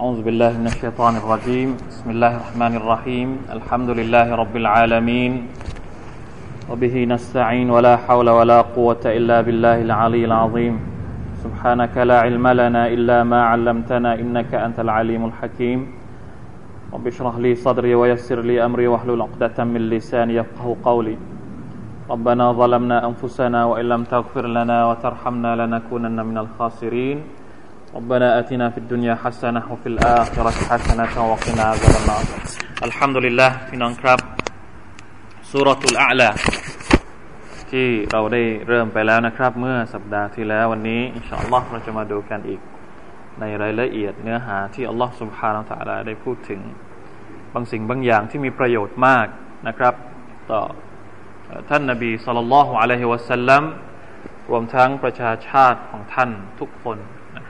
أعوذ بالله من الشيطان الرجيم. بسم الله الرحمن الرحيم. الحمد لله رب العالمين. وبه نستعين ولا حول ولا قوة إلا بالله العلي العظيم. سبحانك لا علم لنا إلا ما علمتنا إنك أنت العليم الحكيم. رب اشرح لي صدري ويسر لي أمري واحلل عقدة من لساني يفقه قولي. ربنا ظلمنا أنفسنا وإن لم تغفر لنا وترحمنا لنكونن من الخاسرين. ربنا آتنا في الدنيا حسنة وفي الآخرة حسنة وقنا عذاب النار الحمد لله พี่น้องครับสุรตุลอาลาที่เราได้เริ่มไปแล้วนะครับ เมื่อสัปดาห์ที่แล้ววันนี้อินชาอัลลอฮ์เราจะมาดูกันอีก ในรายละเอียดเนื้อหาที่อัลลอฮ์ سبحانه และ تعالى ได้พูดถึงบางสิ่งบางอย่างที่มีประโยชน์มากนะครับ ต่อท่านนบีสุลต่านละฮ์อะลัยฮิวะสัลลัมรวมทั้งประชาชาติของท่านทุกคน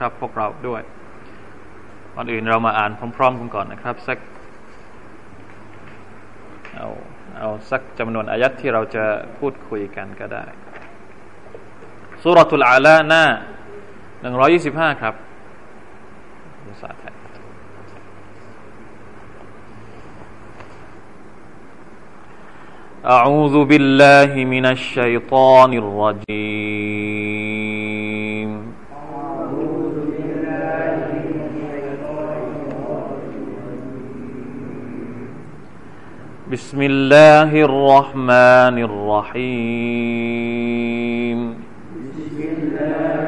นะครับ พวกเราด้วยก่อนอื่นเรามาอ่านพร้อมๆกันก่อนนะครับ สักเอาเอาสักจำนวนอายัดที่เราจะพูดคุยกันก็ได้สุรทุลอาลาหน้าหนึ่งร้อยี่สิบห้าครับภาษาไทย أعوذ بالله من الشيطان الرجيم بسم الله الرحمن الرحيم. بسم الله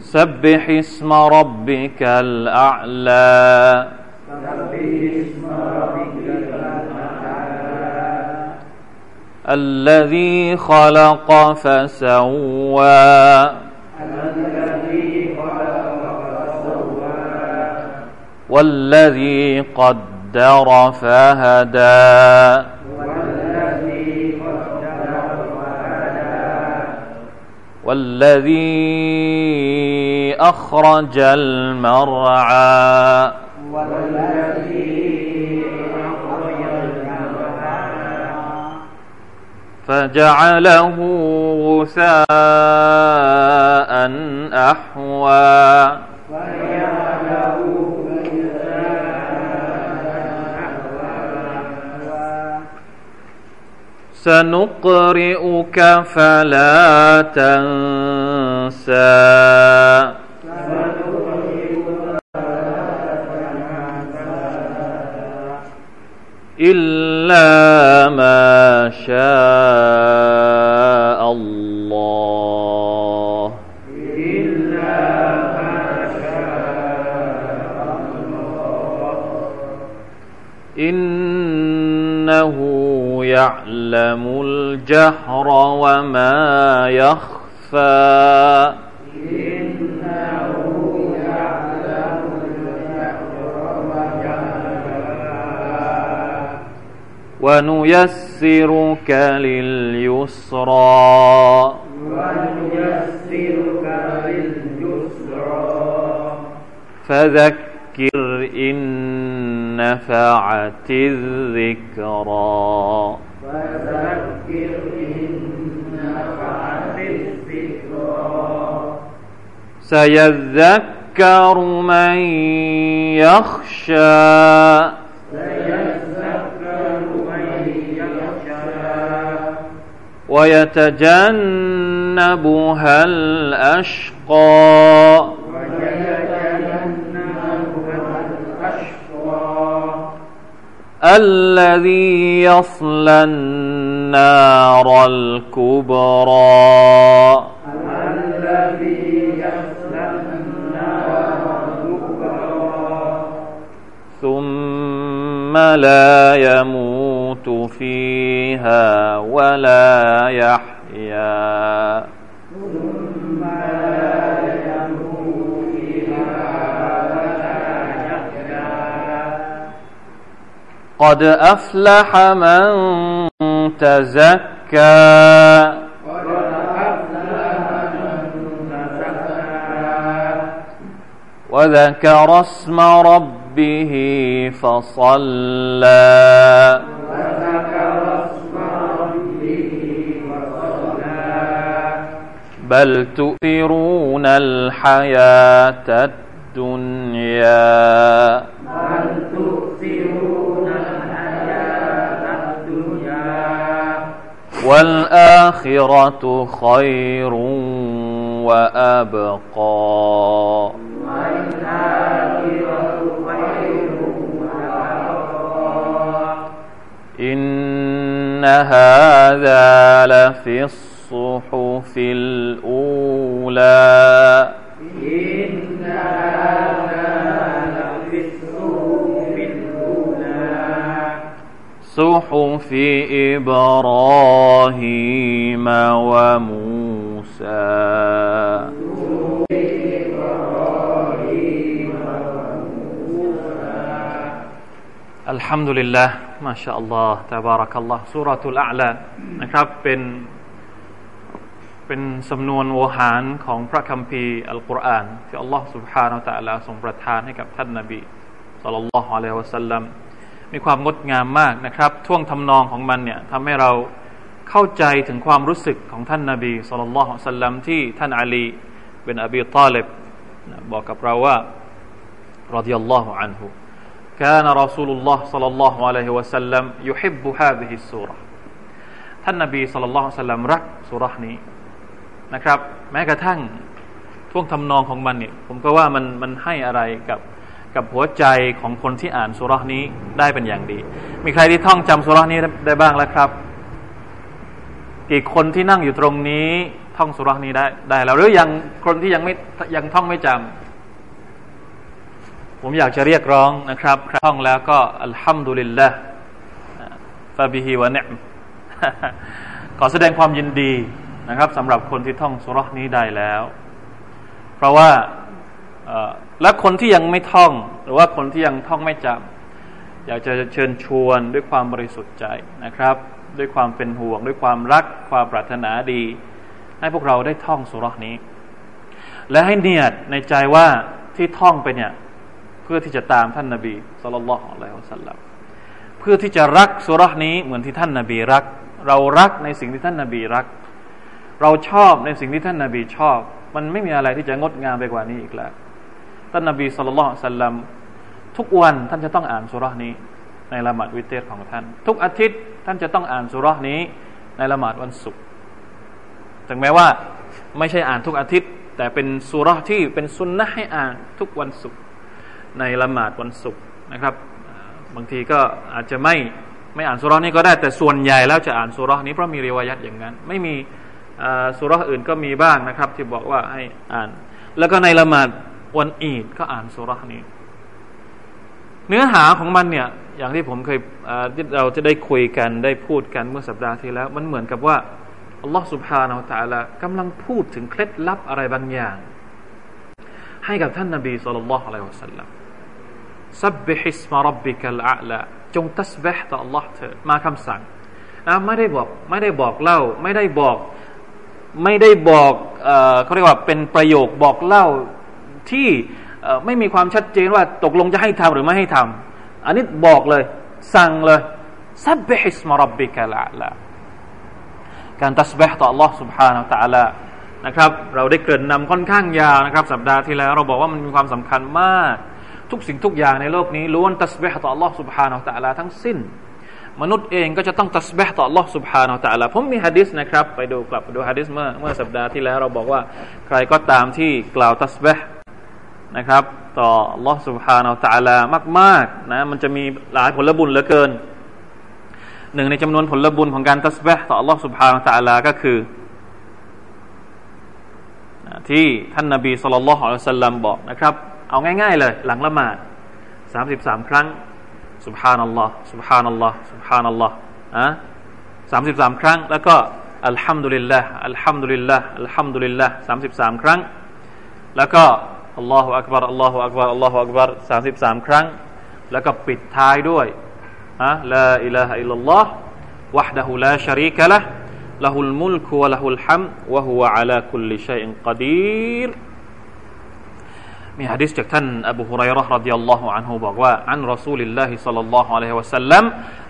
سبح اسم ربك الأعلى سبح اسم ربك الأعلى. الذي خلق فسوى. والذي قدر فهدى. والذي أخرج المرعى. فجعله غثاء أحوى. سنقرئك فلا تنسى. إلا ما شاء الله. يعلم الجهر وما يخفى. ونيسرك لليسرى. فذكر إن نفعت الذكرى. سيذكر من يخشى. ويتجنبها الأشقى. الذي يصلى النار الكبرى. ثم لا يموت فيها ولا يحيا. قد أفلح من تزكى. وذكر اسم ربه فصلى. بل تؤثرون الحياة الدنيا بل تؤثرون الحياة الدنيا. والآخرة خير وأبقى. هذا لفي الصحف الأولى. إن هذا لفي الصحف الأولى. صحف إبراهيم وموسى. الحمد لله ما شاء الله تبارك الله สุรทุลอาลานะครับเป็นเป็นสำนวนโวหารของพระคัมภีร์อัลกุรอานที่อัลลอฮ์ سبحانه และ تعالى ทรงประทานให้กับท่านนบีสัลลัลลอฮุอะลัยฮิวะสัลลัมมีความงดงามมากนะครับ ท่วงทำนองของมันเนี่ยทำให้เราเข้าใจถึงความรู้สึกของท่านนาบีสัลลัลลอฮุอะลัยฮิวะสัลลัมที่ท่านอาลีเป็นอบีตาลิบบอกกับเราว่ารดิยัลลอฮุอันฮุ كان رسول الله صلى الله عليه وسلم يحب هذه السورة ท่านนบีสัลลัลลอฮุอะลัยฮิวะสัลลัมรักสุราะห์นี้นะครับ แม้กระทั่งท่วงทำนองของมันเนี่ยผมก็ว่ามันมันให้อะไรกับกับหัวใจของคนที่อ่านสุราะห์นี้ได้เป็นอย่างดี มีใครที่ท่องจำสุราะห์นี้ได้บ้างแล้วครับ กี่คนที่นั่งอยู่ตรงนี้ท่องสุราะห์นี้ได้ได้แล้วหรือยังคนที่ยังไม่ยังท่องไม่จำ ผมอยากจะเรียกร้องนะครับท่องแล้วก็อัลฮัมดุลิลละฟาบิฮิวะเนมขอแสดงความยินดีนะครับสำหรับคนที่ท่องสุราะห์นี้ได้แล้ว เพราะว่าและคนที่ยังไม่ท่อง หรือว่าคนที่ยังท่องไม่จำอยากจะเชิญชวนด้วยความบริสุทธิ์ใจนะครับ ด้วยความเป็นห่วง ด้วยความรักความปรารถนาดี ให้พวกเราได้ท่องสุราะห์นี้ และให้เนียดในใจว่าที่ท่องไปเนี่ย เพื่อที่จะตามท่านนาบีสุลต่านละฮ์อะลัยฮิวะสัลลัมเพื่อที่จะรักสุราะห์นี้เหมือนที่ท่านนาบีรัก เรารักในสิ่งที่ท่านนาบีรัก เราชอบในสิ่งที่ท่านนาบีชอบ มันไม่มีอะไรที่จะงดงามไปกว่านี้อีกแล้วท่านนาบีสุลต่านสัลลัมทุกวันท่านจะต้องอ่านสุราะห์นี้ ในละหมาดวิเตรของท่าน ทุกอาทิตย์ท่านจะต้องอ่านสุราะห์นี้ ในละหมาดวันศุกร์ถึงแม้ว่าไม่ใช่อ่านทุกอาทิตย์ แต่เป็นสุราะห์ที่เป็นสุนนะให้อ่านทุกวันศุกร์ ในละหมาดวันศุกร์นะครับ บางทีก็อาจจะไม่ไม่อ่านสุรานี้ก็ได้แต่ส่วนใหญ่แล้วจะอ่านสุรานี้เพราะมีริวายัดอย่างนั้น ไม่มีสุราอื่นก็มีบ้างนะครับ ที่บอกว่าให้อ่าน แล้วก็ในละหมาดวันอีดก็อ่านสุรานี้ เนื้อหาของมันเนี่ยอย่างที่ผมเคยเราจะได้คุยกันได้พูดกันเมื่อสัปดาห์ที่แล้ว มันเหมือนกับว่าอัลลอฮ์สุบฮานาอัลตะลากำลังพูดถึงเคล็ดลับอะไรบางอย่าง ให้กับท่านนาบีสุลต่านละฮ์อะลัยฮุสซาลัม ซับบิฮิสมารับบิกัลอาลาจงตัสบิฮต่อ Allah เถิดมาคำสั่งนะไม่ได้บอกไม่ได้บอกเล่า ไม่ได้บอกไม่ได้บอกเอ่อเขาเรียกว่าเป็นประโยคบอกเล่าที่เอ่อไม่มีความชัดเจนว่าตกลงจะให้ทำหรือไม่ให้ทำอันนี้บอกเลย สั่งเลยซับบิฮิสมารับบิกัลอาลาการตัสบิฮต่อ Allah سبحانه และ تعالى นะครับ เราได้เกริ่นนำค่อนข้างยาวนะครับ สัปดาห์ที่แล้ว เราบอกว่ามันมีความสำคัญมาก ทุกสิ่งทุกอย่างในโลกนี้ล้วนตัสบิฮต่อ Allah سبحانه และ تعالى ทั้งสิ้น มนุษย์เองก็จะต้องตัสบิฮต่อ Allah سبحانه และ تعالى ผมมีฮะดิษนะครับ ไปดูกลับไปดูฮะดิษเมื่อเมื่อสัปดาห์ที่แล้วเราบอกว่า ใครก็ตามที่กล่าวตัสบิฮนะครับ ต่อ Allah سبحانه และ تعالى มากๆนะมันจะมีหลายผลบุญเหลือเกิน หนึ่งในจำนวนผลบุญของการตัสบิฮต่อ Allah سبحانه และ تعالى ก็คือที่ท่านนบีสุลต่านละฮ์อัลสัลลัมบอกนะครับ เอาง่าย ๆ เลย หลังละหมาดสามสิบสามครั้งสุบฮานัลลอฮ์สุบฮานัลลอฮ์สุบฮานัลลอฮ์อะสามสิบสามครั้ง แล้วก็الحمد لله الحمد لله الحمد لله สามสิบสามครั้ง แล้วก็ الله أكبر الله أكبر الله أكبر สามสิบสามครั้ง แล้วก็ปิดท้ายด้วย لا إله إلا الله وحده لا شريك له له الملك وله الحمد وهو على كل شيء قدير มีฮะดิษจากท่านอบูฮุไรรอห์รดิยัลลอฮุอันฮุบอกว่าอันรอซูลิลลาฮิสัลลัลลอฮุอะลัยฮิวะสัลลัม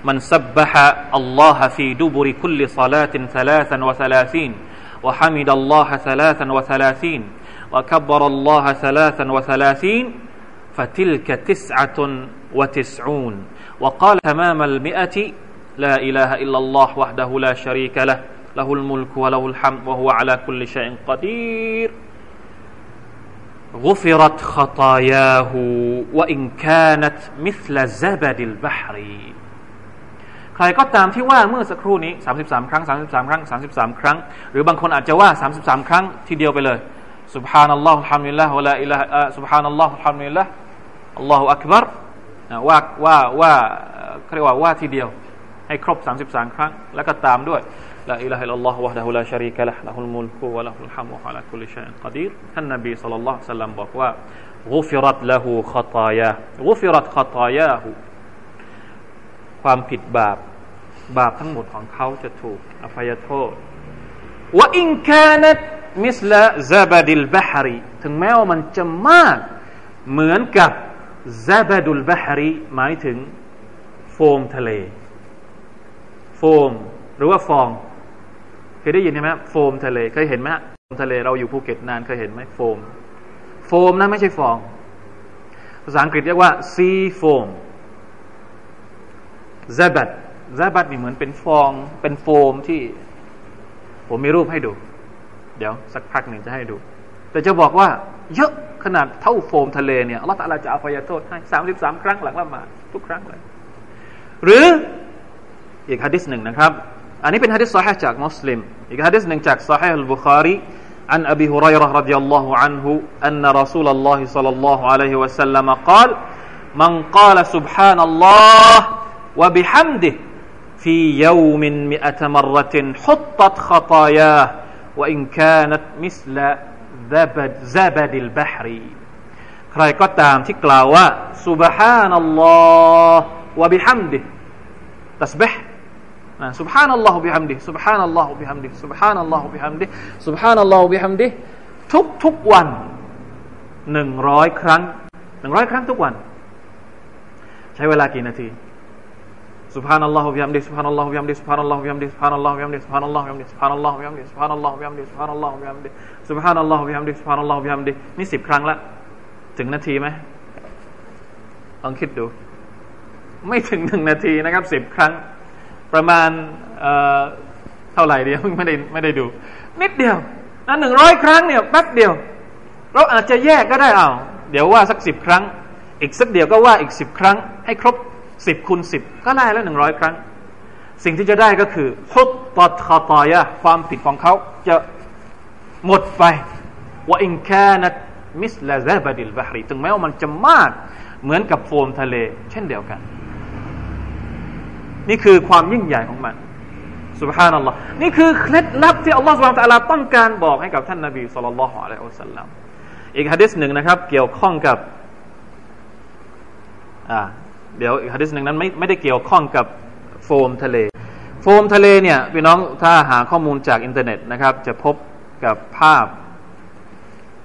มันซับบะฮะอัลลอฮะฟีดูบุริคุลลิศลาตินซลาซันวะซลาซีน وحمد الله ثلاثا وثلاثين وكبر الله ثلاثا وثلاثين فتلك تسعة وتسعون وقال تمام المئة لا إله إلا الله وحده لا شريك له له الملك وله الحمد وهو على كل شيء قدير غفرت خطاياه وإن كانت مثل زبد البحر ใครก็ตามที่ว่าเมื่อสักครู่นี้ 33 ครั้ง 33 ครั้ง 33 ครั้ง หรือบางคนอาจจะว่า 33 ครั้งทีเดียวไปเลย سبحان الله อฮุลฮัมดุลิลลาฮ์วะลาอิลาฮ์สุบฮานัลลอฮุลว่าว่าว่าเรียกว่าว่าทีเดียว ให้ครบ 33 ครั้ง แล้วก็ตามด้วย กอดีรท่านนบีสัลลัลลอฮุซัลลัมบอกว่า غفرت له خطاياه غفرت خطاياه ความผิดบาปบาปทั้งหมดของเขาจะถูกอภัยโทษว่าอินคานัตมิสละซาบดิลบะฮรีถึงแม้ว่ามันจะมากเหมือนกับซาบดุลบะฮรีหมายถึงโฟมทะเล โฟม หรือว่าฟองเค ยได้ยินไหมโฟมทะเลเคยเห็นไหมโฟมทะเลเราอยู่ภูเก็ตนานเคยเห็นไหมโฟม โฟมนะไม่ใช่ฟอง ภาษาอังกฤษเรียกว่า sea foam زبد زبد นี่เหมือนเป็นฟองเป็นโฟมที่ ผมมีรูปให้ดู เดี๋ยวสักพักหนึ่งจะให้ดู แต่จะบอกว่า เยอะขนาดเท่าโฟมทะเลเนี่ยอัลลอฮฺ تعالى จะอภัยโทษให้สามสิบสามครั้งหลังละหมาดทุกครั้งเลย หรืออีกฮะดิษหนึ่งนะครับ อันนี้เป็นฮะดิษส ح จากมุสลิมอีกฮะดิษหนึ่งจาก صحيح البخاري عن أبي هريرة رضي الله عنه أن رسول الله صلى الله عليه وسلم قال من قال سبحان الله وبحمده في يوم مئة مرة حطت خطاياه وإن كانت مثل زبد زبد البحر ใครก็ตามที่กล่าวว่า سبحان الله وبحمده ตั سبحان الله وبحمده سبحان الله وبحمده سبحان الله وبحمده سبحان الله وبحمده ทุกทุกวันหนึ่งร้อยครั้งหนึ่งร้อยครั้งทุกวัน ใช้เวลากี่นาที سبحان الله وبحمده سبحان الله وبحمده سبحان الله وبحمده سبحان الله وبحمده سبحان الله وبحمده سبحان الله وبحمدهสุบฮานัลลอฮฺบิฮัมดิสุบฮานัอัลลอฮฺบิฮัมดิสุบฮานัอันี่สิบครั้งละถึงนาทีไหมลองคิดดู ไม่ถึงหนึ่งนาทีนะครับสิบครั้ง ประมาณเเท่าไหร่เดียวไม่ได้ไม่ได้ดู นิดเดียวนะหนึ่งร้อยครั้งเนี่ยแป๊บเดียว เราอาจจะแยกก็ได้เอาเดี๋ยวว่าสักสิบครั้ง อีกสักเดียวก็ว่าอีกสิบครั้ง ให้ครบสิบคูณสิบก็ได้แล้วหนึ่งร้อยครั้ง สิ่งที่จะได้ก็คือฮุตตอคาตายะความผิดของเขาจะหมดไปว่าอินแค่นัมิสลาซาบดิลบาฮรีถึงแม้ว่ามันจะมากเหมือนกับโฟมทะเล เช่นเดียวกัน นี่คือความยิ่งใหญ่ของมันสุบฮานัลลอฮ์นี่คือเคล็ดลับที่อัลลอฮฺสุบฮานะตะลาต้องการบอกให้กับท่านนบีสุลต่านละฮ์อะลัยฮิวสัลลัมอีกฮะดิษหนึ่งนะครับ เกี่ยวข้องกับอ่าเดี๋ยวอีกฮะดิษหนึ่งนั้นไม่ไม่ได้เกี่ยวข้องกับโฟมทะเล โฟมทะเลเนี่ยพี่น้องถ้าหาข้อมูลจากอินเทอร์เน็ตนะครับ จะพบกับภาพ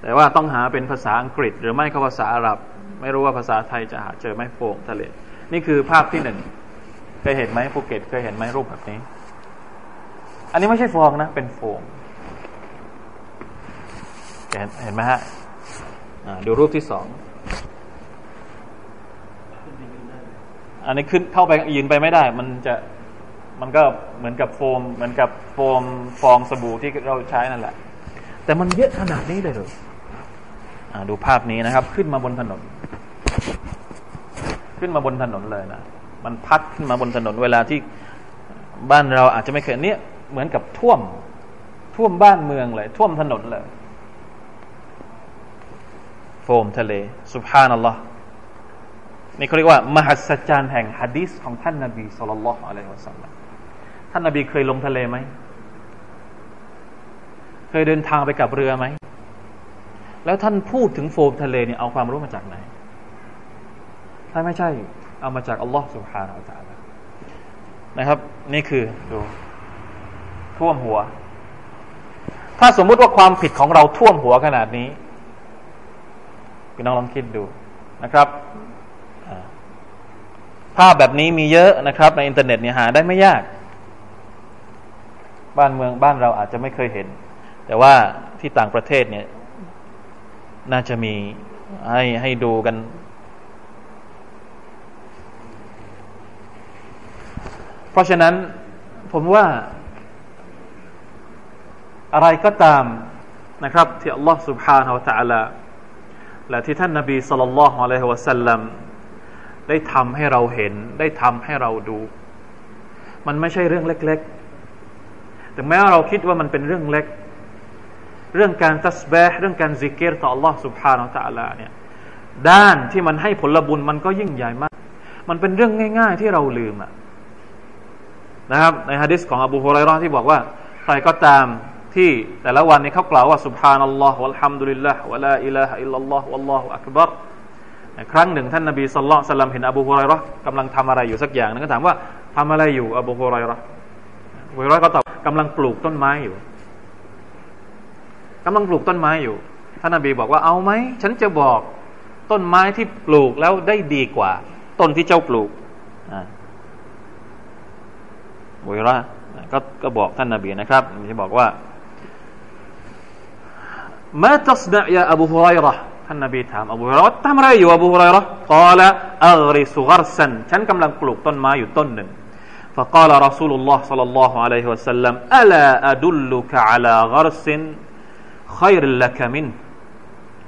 แต่ว่าต้องหาเป็นภาษาอังกฤษ หรือไม่ก็ภาษาอาหรับ ไม่รู้ว่าภาษาไทยจะหาเจอไหมโฟมทะเล นี่คือภาพที่หนึ่ง เคยเห็นไหมภูเก็ตเคยเห็นไหมรูปแบบนี้ อันนี้ไม่ใช่ฟองนะ เป็นโฟมเห็นเห็นไหมฮะดูรูปที่สองอันนี้ขึ้นเข้าไปยืนไปไม่ได้ มันจะมันก็เหมือนกับโฟม เหมือนกับโฟมฟองสบู่ที่เราใช้นั่นแหละ แต่มันเยอะขนาดนี้เลยหรือดูภาพนี้นะครับ ขึ้นมาบนถนน ขึ้นมาบนถนนเลยนะ มันพัดขึ้นมาบนถนนเวลาที่บ้านเราอาจจะไม่เคยเนี่ยเหมือนกับท่วม ท่วมบ้านเมืองเลย ท่วมถนนเลย โฟมทะเลสุภานัลลอฮ์นี่เขาเรียกว่ามหัศจรรย์แห่งฮะดีษของท่านนาบีสุลต่านอะลัยฮิวสัลลัมท่านนาบีเคยลงทะเลไหม เคยเดินทางไปกับเรือไหม แล้วท่านพูดถึงโฟมทะเลเนี่ยเอาความรู้มาจากไหนถ้าไม่ใช่ เอามาจากอัลลอฮ์สุบฮานาอัลลอฮ์นะครับ นี่คือดูท่วมหัว ถ้าสมมุติว่าความผิดของเราท่วมหัวขนาดนี้พี่น้องลองคิดดูนะครับภาพแบบนี้มีเยอะนะครับ ในอินเทอร์เน็ตเนี่ยหาได้ไม่ยาก บ้านเมืองบ้านเราอาจจะไม่เคยเห็น แต่ว่าที่ต่างประเทศเนี่ย น่าจะมีให้ให้ดูกัน เพราะฉะนั้นผมว่า อะไรก็ตามนะครับ ที่อัลลอฮ์ سبحانه และ تعالى และที่ท่านนาบีสุลต่านละฮ์อะลัยฮิวะสัลลัมได้ทำให้เราเห็น ได้ทำให้เราดู มันไม่ใช่เรื่องเล็กๆถึงแม้ว่าเราคิดว่ามันเป็นเรื่องเล็ก เรื่องการตัสบะเรื่องการซิกเกตต่อ Allah سبحانه และ تعالى เนี่ยด้านที่มันให้ผลบุญมันก็ยิ่งใหญ่มาก มันเป็นเรื่องง่าย ๆ ที่เราลืมอะ นะครับในฮะดิษของอบูฮุไรรอที่บอกว่า ใครก็ตามที่แต่ละวันนี้เขากล่าวว่าสุบฮานัลลอฮ์วัลฮัมดุลิลลาห์วะลาอิลาฮ์อิลลัลลอฮ์วัลลอฮุอักบัรครั้งหนึ่งท่านนบีสุลต่านลัมเห็นอบูฮุไรรอกำลังทำอะไรอยู่สักอย่างนั้นก็ถามว่าทำอะไรอยู่อบูฮุไรรออบูฮุไรรอก็ตอบกำลังปลูกต้นไม้อยู่กำลังปลูกต้นไม้อยู่ท่านนบีบอกว่าเอาไหมฉันจะบอกต้นไม้ที่ปลูกแล้วได้ดีกว่า ต้นที่เจ้าปลูก บุยระก็ก็บอกท่านนาบีนะครับที่บอกว่ามาตัสดะยาอบูฮุไรระท่านนาบีถามอบูฮุไรระทำอะไรอยู่อบูฮุไรระกล่าวอัลริสุกรสันฉันกำลังปลูกต้นไม้อยู่ต้นหนึ่ง فقال رسول الله صلى الله عليه وسلم ألا أدلك على غرس خير لك من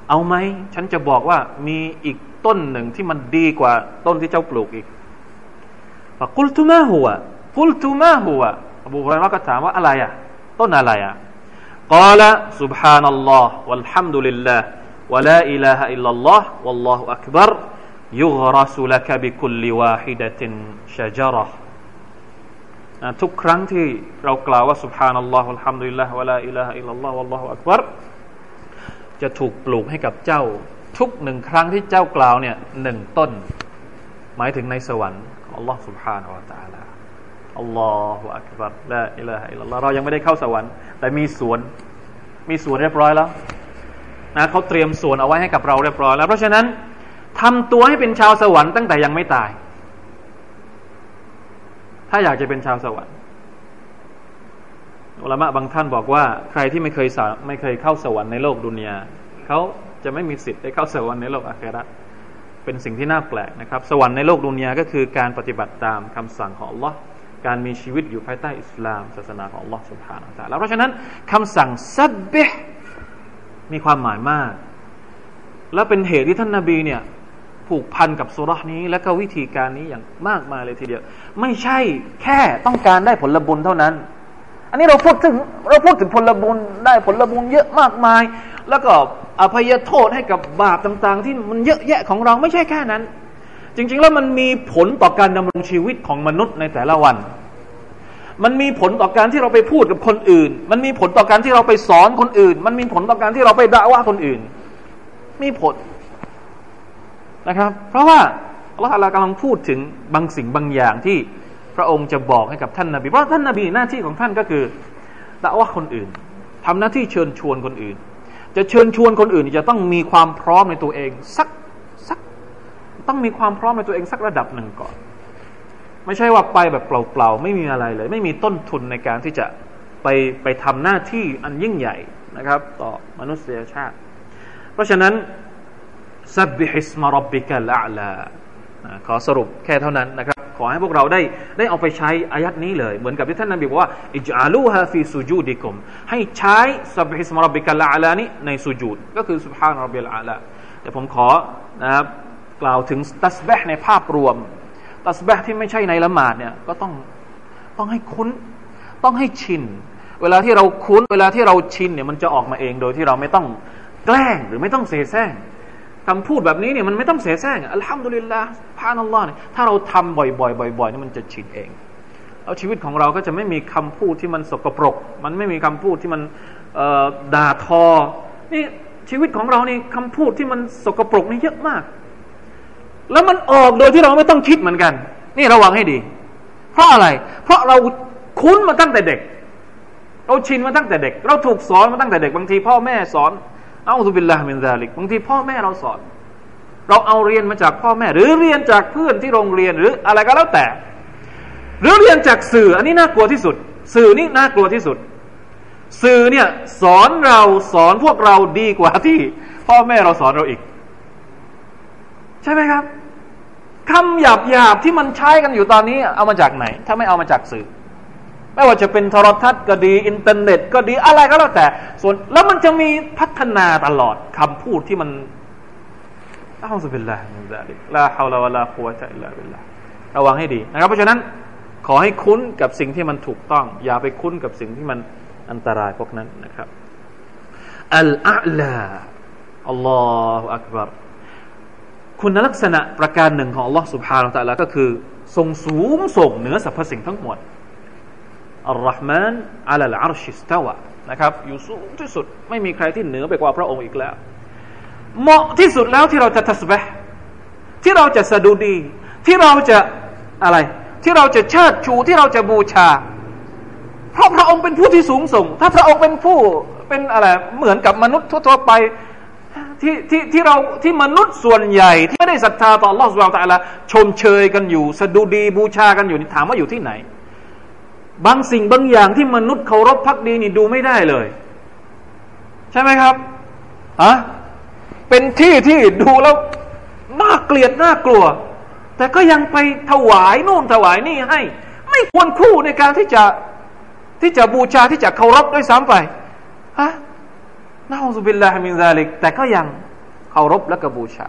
เอาไหมฉันจะบอกว่ามีอีกต้นหนึ่งที่มันดีกว่าต้นที่เจ้าปลูกอีก فقلت ما هو قلت ما هو อบูฮุไรระก็ถามว่าอะไรอ่ะต้นอะไรอ่ะ قال سبحان الله والحمد لله ولا إله إلا الله والله أكبر يغرس لك بكل واحدة شجرة ทุกครั้งที่เรากล่าวว่า سبحان الله والحمد لله ولا إله إلا الله والله أكبر จะถูกปลูกให้กับเจ้า ทุกหนึ่งครั้งที่เจ้ากล่าวเนี่ยหนึ่งต้น หมายถึงในสวรรค์ของ Allah سبحانه และ تعالى อัลลอฮฺอักบัรละอิลาฮะอิลลัลลอฮเรายังไม่ได้เข้าสวรรค์ แต่มีสวน มีสวนเรียบร้อยแล้วนะเขาเตรียมสวนเอาไว้ให้กับเราเรียบร้อยแล้ว เพราะฉะนั้นทำตัวให้เป็นชาวสวรรค์ตั้งแต่ยังไม่ตาย ถ้าอยากจะเป็นชาวสวรรค์อุลามะบางท่านบอกว่า ใครที่ไม่เคยสไม่เคยเข้าสวรรค์ในโลกดุนยาเขาจะไม่มีสิทธิ์ได้เข้าสวรรค์ในโลกอาคราเป็นสิ่งที่น่าแปลกนะครับ สวรรค์ในโลกดุนยาก็คือการปฏิบัติตามคำสั่งของ Allah การมีชีวิตอยู่ภายใต้อิสลามศาสนาของ Allah سبحانه และ تعالى เพราะฉะนั้นคำสั่งซับบิมีความหมายมาก และเป็นเหตุที่ท่านนาบีเนี่ยผูกพันกับสุรนี้ และก็วิธีการนี้อย่างมากมายเลยทีเดียว ไม่ใช่แค่ต้องการได้ผลบุญเท่านั้น อันนี้เราพูดถึงเราพูดถึงผลบุญได้ผลบุญเยอะมากมาย แล้วก็อภัยโทษให้กับบาปต่าง ๆ ที่มันเยอะแยะของเราไม่ใช่แค่นั้น จริง ๆ แล้วมันมีผลต่อการดำรงชีวิตของมนุษย์ในแต่ละวัน มันมีผลต่อการที่เราไปพูดกับคนอื่น มันมีผลต่อการที่เราไปสอนคนอื่น มันมีผลต่อการที่เราไปด่าว่าคนอื่น มีผลนะครับ เพราะว่าอัลลอฮฺกำลังพูดถึงบางสิ่งบางอย่างที่พระองค์จะบอกให้กับท่านนาบี เพราะท่านนาบีหน้าที่ของท่านก็คือด่าว่าคนอื่นทำหน้าที่เชิญชวนคนอื่น จะเชิญชวนคนอื่นจะต้องมีความพร้อมในตัวเอง สัก ต้องมีความพร้อมในตัวเองสักระดับหนึ่งก่อน ไม่ใช่ว่าไปแบบเปล่าๆไม่มีอะไรเลย ไม่มีต้นทุนในการที่จะไปไปทำหน้าที่อันยิ่งใหญ่นะครับ ต่อมนุษยชาติ เพราะฉะนั้น سبح اسم ربك الأعلى ขอสรุปแค่เท่านั้นนะครับ ขอให้พวกเราได้ได้เอาไปใช้อายะฮฺนี้เลย เหมือนกับที่ท่านนบีบอกว่า اجعلوها في سجودكم ให้ใช้ سبح اسم ربك الأعلى นี้ในสุจูดก็คือ سبحان ربي الأعلى แต่ผมขอนะครับ กล่าวถึงตัสบีหฺในภาพรวม ตัสบีหฺที่ไม่ใช่ในละหมาดเนี่ยก็ต้องต้องให้คุ้น ต้องให้ชิน เวลาที่เราคุ้น เวลาที่เราชินเนี่ยมันจะออกมาเองโดยที่เราไม่ต้องแกล้งหรือไม่ต้องเสแสร้งคำพูดแบบนี้เนี่ยมันไม่ต้องเสแสร้งอัลฮัมดุลิลละพานัลลอฮ์เนี่ยถ้าเราทำบ่อยๆบ่อยๆนี่มันจะชินเองแล้วชีวิตของเราก็จะไม่มีคำพูดที่มันสกปรก มันไม่มีคำพูดที่มันด่าทอ นี่ชีวิตของเรานี่คำพูดที่มันสกปรกนี่เยอะมาก แล้วมันออกโดยที่เราไม่ต้องคิดเหมือนกัน นี่ระวังให้ดี เพราะอะไร เพราะเราคุ้นมาตั้งแต่เด็ก เราชินมาตั้งแต่เด็ก เราถูกสอนมาตั้งแต่เด็ก บางทีพ่อแม่สอน نعوذ بالله من ذلك บางทีพ่อแม่เราสอน เราเอาเรียนมาจากพ่อแม่ หรือเรียนจากเพื่อนที่โรงเรียนหรืออะไรก็แล้วแต่ หรือเรียนจากสื่อ อันนี้น่ากลัวที่สุด สื่อนี่น่ากลัวที่สุด สื่อเนี่ยสอนเราสอนพวกเราดีกว่าที่ พ่อแม่เราสอนเราอีก ใช่ไหมครับคำหยาบหยาบที่มันใช้กันอยู่ตอนนี้ เอามาจากไหน ถ้าไม่เอามาจากสื่อ ไม่ว่าจะเป็นโทรทัศน์ก็ดี อินเทอร์เน็ต ก็ดีอะไรก็แล้วแต่ ส่วนแล้วมันจะมีพัฒนาตลอดคำพูดที่มัน نعوذ بالله من ذلك لا حول ولا قوة إلا بالله ระวังให้ดีนะครับ เพราะฉะนั้นขอให้คุ้นกับสิ่งที่มันถูกต้อง อย่าไปคุ้นกับสิ่งที่มันอันตรายพวกนั้นนะครับอัลอาลาอัลลอฮฺอักบาร คุณลักษณะประการหนึ่งของ Allah سبحانه และ تعالى ก็คือทรงสูงส่งเหนือสรรพสิ่งทั้งหมดอัลลอฮ์มานอัลลอาร์ชิสตาวะนะครับอยู่สูงที่สุด ไม่มีใครที่เหนือไปกว่าพระองค์อีกแล้ว เหมาะที่สุดแล้วที่เราจะทัศบะที่เราจะสะดุดี ที่เราจะอะไร ที่เราจะเชิดชูที่เราจะบูชา เพราะพระองค์เป็นผู้ที่สูงส่ง ถ้าพระองค์เป็นผู้เป็นอะไรเหมือนกับมนุษย์ทั่วไป ที่ที่ที่เราที่มนุษย์ส่วนใหญ่ ที่ไม่ได้ศรัทธาต่อ Allah Subhanahu w t ชมเชยกันอยู่สะดุดีบูชากันอยู่นี่ถามว่าอยู่ที่ไหน บางสิ่งบางอย่างที่มนุษย์เคารพพักดีนี่ดูไม่ได้เลย ใช่ไหมครับอะเป็นที่ที่ดูแล้วน่าเกลียดน่ากลัว แต่ก็ยังไปถวายนู่นถวายนี่ให้ ไม่ควรคู่ในการที่จะที่จะบูชาที่จะเคารพด้วยซ้ำไปฮะ نعوذ بالله من ذلك แต่ก็ยังเคารพและก็บูชา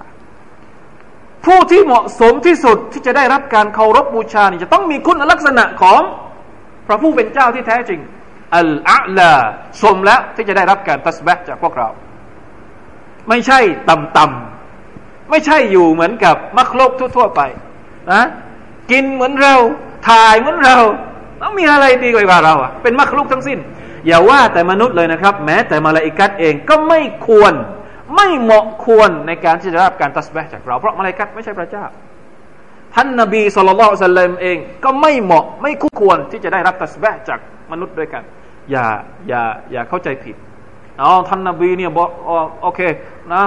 ผู้ที่เหมาะสมที่สุดที่จะได้รับการเคารพบูชานี่จะต้องมีคุณลักษณะของพระผู้เป็นเจ้าที่แท้จริง الأعلى สมแล้วที่จะได้รับการตัสบีหฺจากพวกเรา ไม่ใช่ต่ำๆไม่ใช่อยู่เหมือนกับมักโลกทั่ว ๆ ไปนะกินเหมือนเรา ถ่ายเหมือนเรา ต้องมีอะไรดีกว่าเราอะเป็นมักลุกทั้งสิ้น อย่าว่าแต่มนุษย์เลยนะครับ แม้แต่มาลาอิกัดเองก็ไม่ควร ไม่เหมาะควรในการที่จะรับการตัสบะจากเรา เพราะมาลาอิกัดไม่ใช่พระเจ้า ท่านนบีสุลต่านสัลลัมเองก็ไม่เหมาะไม่คู่ควรที่จะได้รับตัสบะจากมนุษย์ด้วยกัน อย่าอย่าอย่าเข้าใจผิดอ๋อท่านนบีเนี่ยบอกโอเคนะ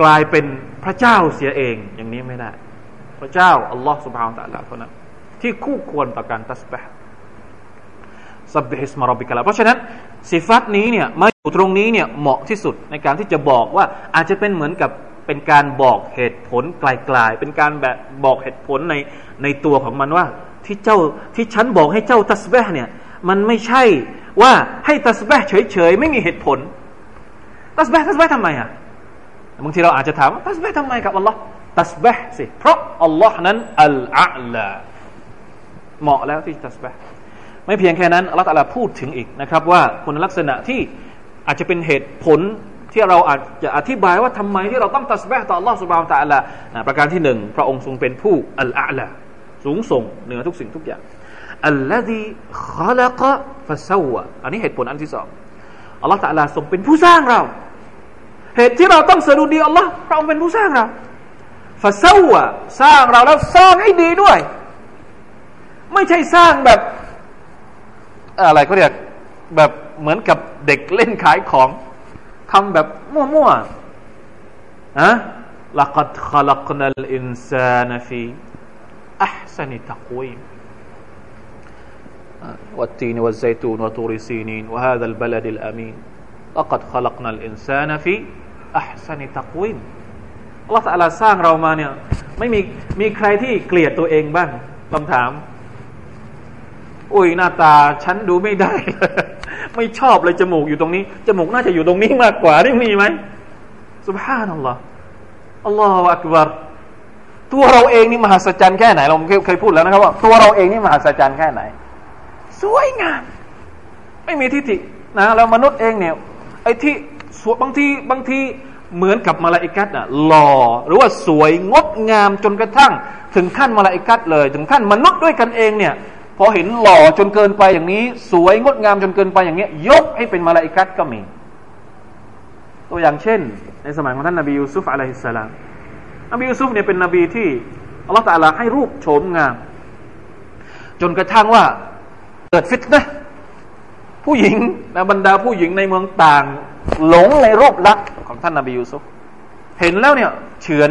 กลายเป็นพระเจ้าเสียเองอย่างนี้ไม่ได้ พระเจ้าอัลลอฮ์ سبحانه وتعالى เท่านั้นที่คู่ควรต่อการตัสบีหฺ سبح اسم ربك الأعلى เพราะฉะนั้นสิฟัตนี้เนี่ยมาอยู่ตรงนี้เนี่ยเหมาะที่สุดในการที่จะบอกว่าอาจจะเป็นเหมือนกับเป็นการบอกเหตุผลไกลๆ เป็นการแบบบอกเหตุผลในในตัวของมันว่า ที่เจ้าที่ฉันบอกให้เจ้าตัสบะเนี่ยมันไม่ใช่ว่าให้ตัสบะเฉยๆไม่มีเหตุผลตัสบะตัสบะทำไมอะบางทีเราอาจจะถามตัสบะทำไมกับอัลลอฮ์ตัสบะสิเพราะอัลลอฮ์นั้นอัลอาลาเหมาะแล้วที่ตัสบะ ไม่เพียงแค่นั้นอัลลอฮฺตะลาพูดถึงอีกนะครับว่าคุณลักษณะที่อาจจะเป็นเหตุผลที่เราอาจจะอธิบายว่าทำไมที่เราต้องตัสบะต่อ Allah سبحانه และ تعالى ประการที่หนึ่งพระองค์ทรงเป็นผู้อัลอาลาสูงส่งเหนือทุกสิ่งทุกอย่างอัลลอฮีขลักฟะซาวะอันนี้เหตุผลอันที่สองอัลลอฮฺตะลาทรงเป็นผู้สร้างเรา เหตุที่เราต้องสรุดีอัลลอฮ์พระองค์เป็นผู้สร้างเราฟะซาวะสร้างเราแล้วสร้างให้ดีด้วย ไม่ใช่สร้างแบบ อะไรก็เรียกแบบเหมือนกับเด็กเล่นขายของทำแบบมั่วๆอะ لقد خلقنا الإنسان في أحسن تقويم والتين والزيتون وطور سينين وهذا البلد الأمين لقد خلقنا الإنسان في أحسن تقويم อัลลอฮฺสัลาสร้างเรามาเนี่ยไม่มีมีใครที่เกลียดตัวเองบ้างคำถาม อุ้ยหน้าตาฉันดูไม่ได้ ไม่ชอบเลยจมูกอยู่ตรงนี้ จมูกน่าจะอยู่ตรงนี้มากกว่านี่มีไหมสุบฮานัลลอฮ์อัลลอฮฺอักบารตัวเราเองนี่มหัศจรรย์แค่ไหนเราเคยพูดแล้วนะครับว่าตัวเราเองนี่มหัศจรรย์แค่ไหน สวยงาม ไม่มีทิฏฐินะแล้วมนุษย์เองเนี่ยไอ้ที่สวยบางทีบางทีเหมือนกับมาลาอิกัตอะหล่อหรือว่าสวยงดงามจนกระทั่ง ถึงขั้นมาลาอิกัตเลย ถึงขั้นมนุษย์ด้วยกันเองเนี่ย อเห็นหล่อจนเกินไปอย่างนี้ สวยงดงามจนเกินไปอย่างนี้ยกให้เป็นมาลาอิกัตก็มี ตัวอย่างเช่น ในสมัยของท่านนบียูซุฟ عليه السلام นบียูซุฟเนี่ยเป็นนบีที่อัลลอฮฺ تعالى ให้รูปโฉมงาม จนกระทั่งว่าเกิดฟิตนะผู้หญิงนะบรรดาผู้หญิงในเมืองต่าง หลงในรูปลักษณ์ของท่านนบียูซุฟเห็นแล้วเนี่ยเฉือน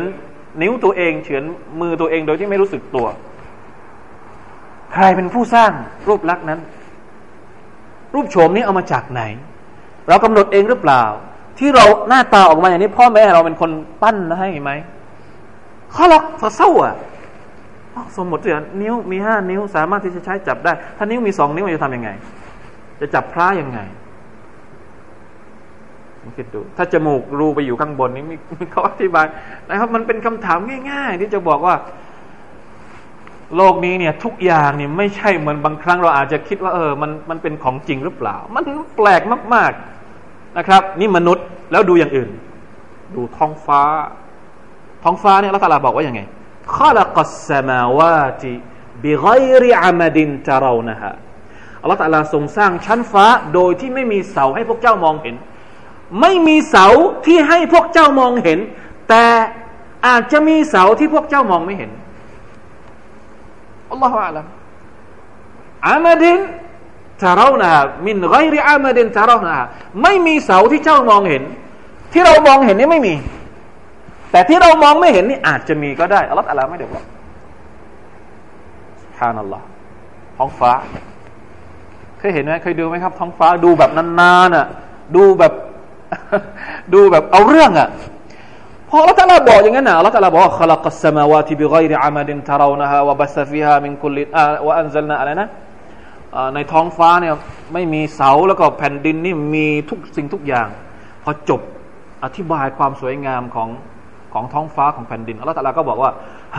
นิ้วตัวเองเฉือนมือตัวเองโดยที่ไม่รู้สึกตัว ใครเป็นผู้สร้างรูปลักษณ์นั้น รูปโฉมนี้เอามาจากไหน เรากำหนดเองหรือเปล่า ที่เราหน้าตาออกมาอย่างนี้ พ่อแม่เราเป็นคนปั้นให้ไหมข้อลักฟาเศร้าอะสมมติว่านิ้วมีห้านิ้วสามารถที่จะใช้จับได้ ถ้านิ้วมีสองนิ้วจะทำยังไง จะจับพระยังไงคิดดู ถ้าจมูกรูไปอยู่ข้างบนนี้มีเขาอธิบายนะครับมันเป็นคำถามง่าย ๆ ที่จะบอกว่า โลกนี้เนี่ยทุกอย่างเนี่ยไม่ใช่เหมือนบางครั้งเราอาจจะคิดว่าเออมันมันเป็นของจริงหรือเปล่า มันแปลกมาก ๆนะครับ นี่มนุษย์แล้วดูอย่างอื่น ดูท้องฟ้า ท้องฟ้าเนี่ยละตาลาบอกว่าอย่างไงข้าละกัสมาวาติบิไกริอามาดินจารานะฮะอัลลอฮฺตลาทรงสร้างชั้นฟ้าโดยที่ไม่มีเสาให้พวกเจ้ามองเห็น ไม่มีเสาที่ให้พวกเจ้ามองเห็น แต่อาจจะมีเสาที่พวกเจ้ามองไม่เห็น อัลลอฮฺอัลลัมอามาดินทารานะมินไกรอามาดินทารานะไม่มีเสาที่เจ้ามองเห็น ที่เรามองเห็นนี่ไม่มี แต่ที่เรามองไม่เห็นนี่อาจจะมีก็ได้อัลลอฮฺอะไรไม่ได้บอกฮานัลลอฮ์ท้องฟ้าเคยเห็นไหมเคยดูไหมครับท้องฟ้าดูแบบนานๆอะ ดูแบบ ดูแบบเอาเรื่องอะ พออัลลอฮฺบอกอย่างนั้นนะอัลลอฮฺบอกว่า خلق السماوات بغير عمد ترونها وبث فيها من كل وأنزلنا อะไรนะในท้องฟ้าเนี่ยไม่มีเสาแล้วก็แผ่นดินนี่มีทุกสิ่งทุกอย่าง พอจบอธิบายความสวยงามของของท้องฟ้าของแผ่นดินอัลลอฮฺตะลาก็บอกว่า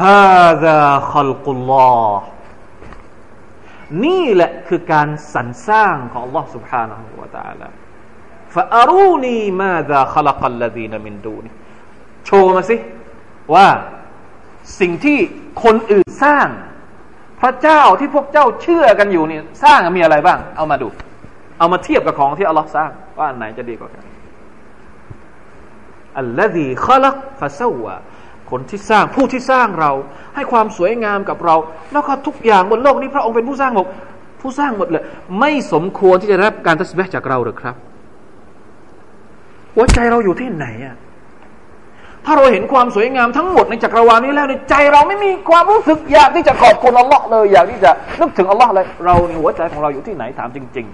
ฮาซาคัลกุลลอฮ์นี่แหละคือการสรรสร้างของ Allah سبحانه และ تعالى ฟาอารูนีมาซาขลักลลดีนมินดูนี โชว์มาสิ ว่าสิ่งที่คนอื่นสร้าง พระเจ้าที่พวกเจ้าเชื่อกันอยู่นี่สร้างมีอะไรบ้าง เอามาดู เอามาเทียบกับของที่อัลลอฮ์สร้าง ว่าอันไหนจะดีกว่ากันอัลลอฮีขลักฟาซาวะคนที่สร้างผู้ที่สร้างเรา ให้ความสวยงามกับเรา แล้วก็ทุกอย่างบนโลกนี้พระองค์เป็นผู้สร้างหมดผู้สร้างหมดเลย ไม่สมควรที่จะรับการทัศน์จากเราหรือครับ หัวใจเราอยู่ที่ไหนอะ ถ้าเราเห็นความสวยงามทั้งหมดในจักรวาลนี้แล้วในใจเราไม่มีความรู้สึกอยากที่จะขอบคุณอัลลอฮ์เลยอยากที่จะนึกถึงอัลลอฮ์เลยเราในหัวใจของเราอยู่ที่ไหนถามจริง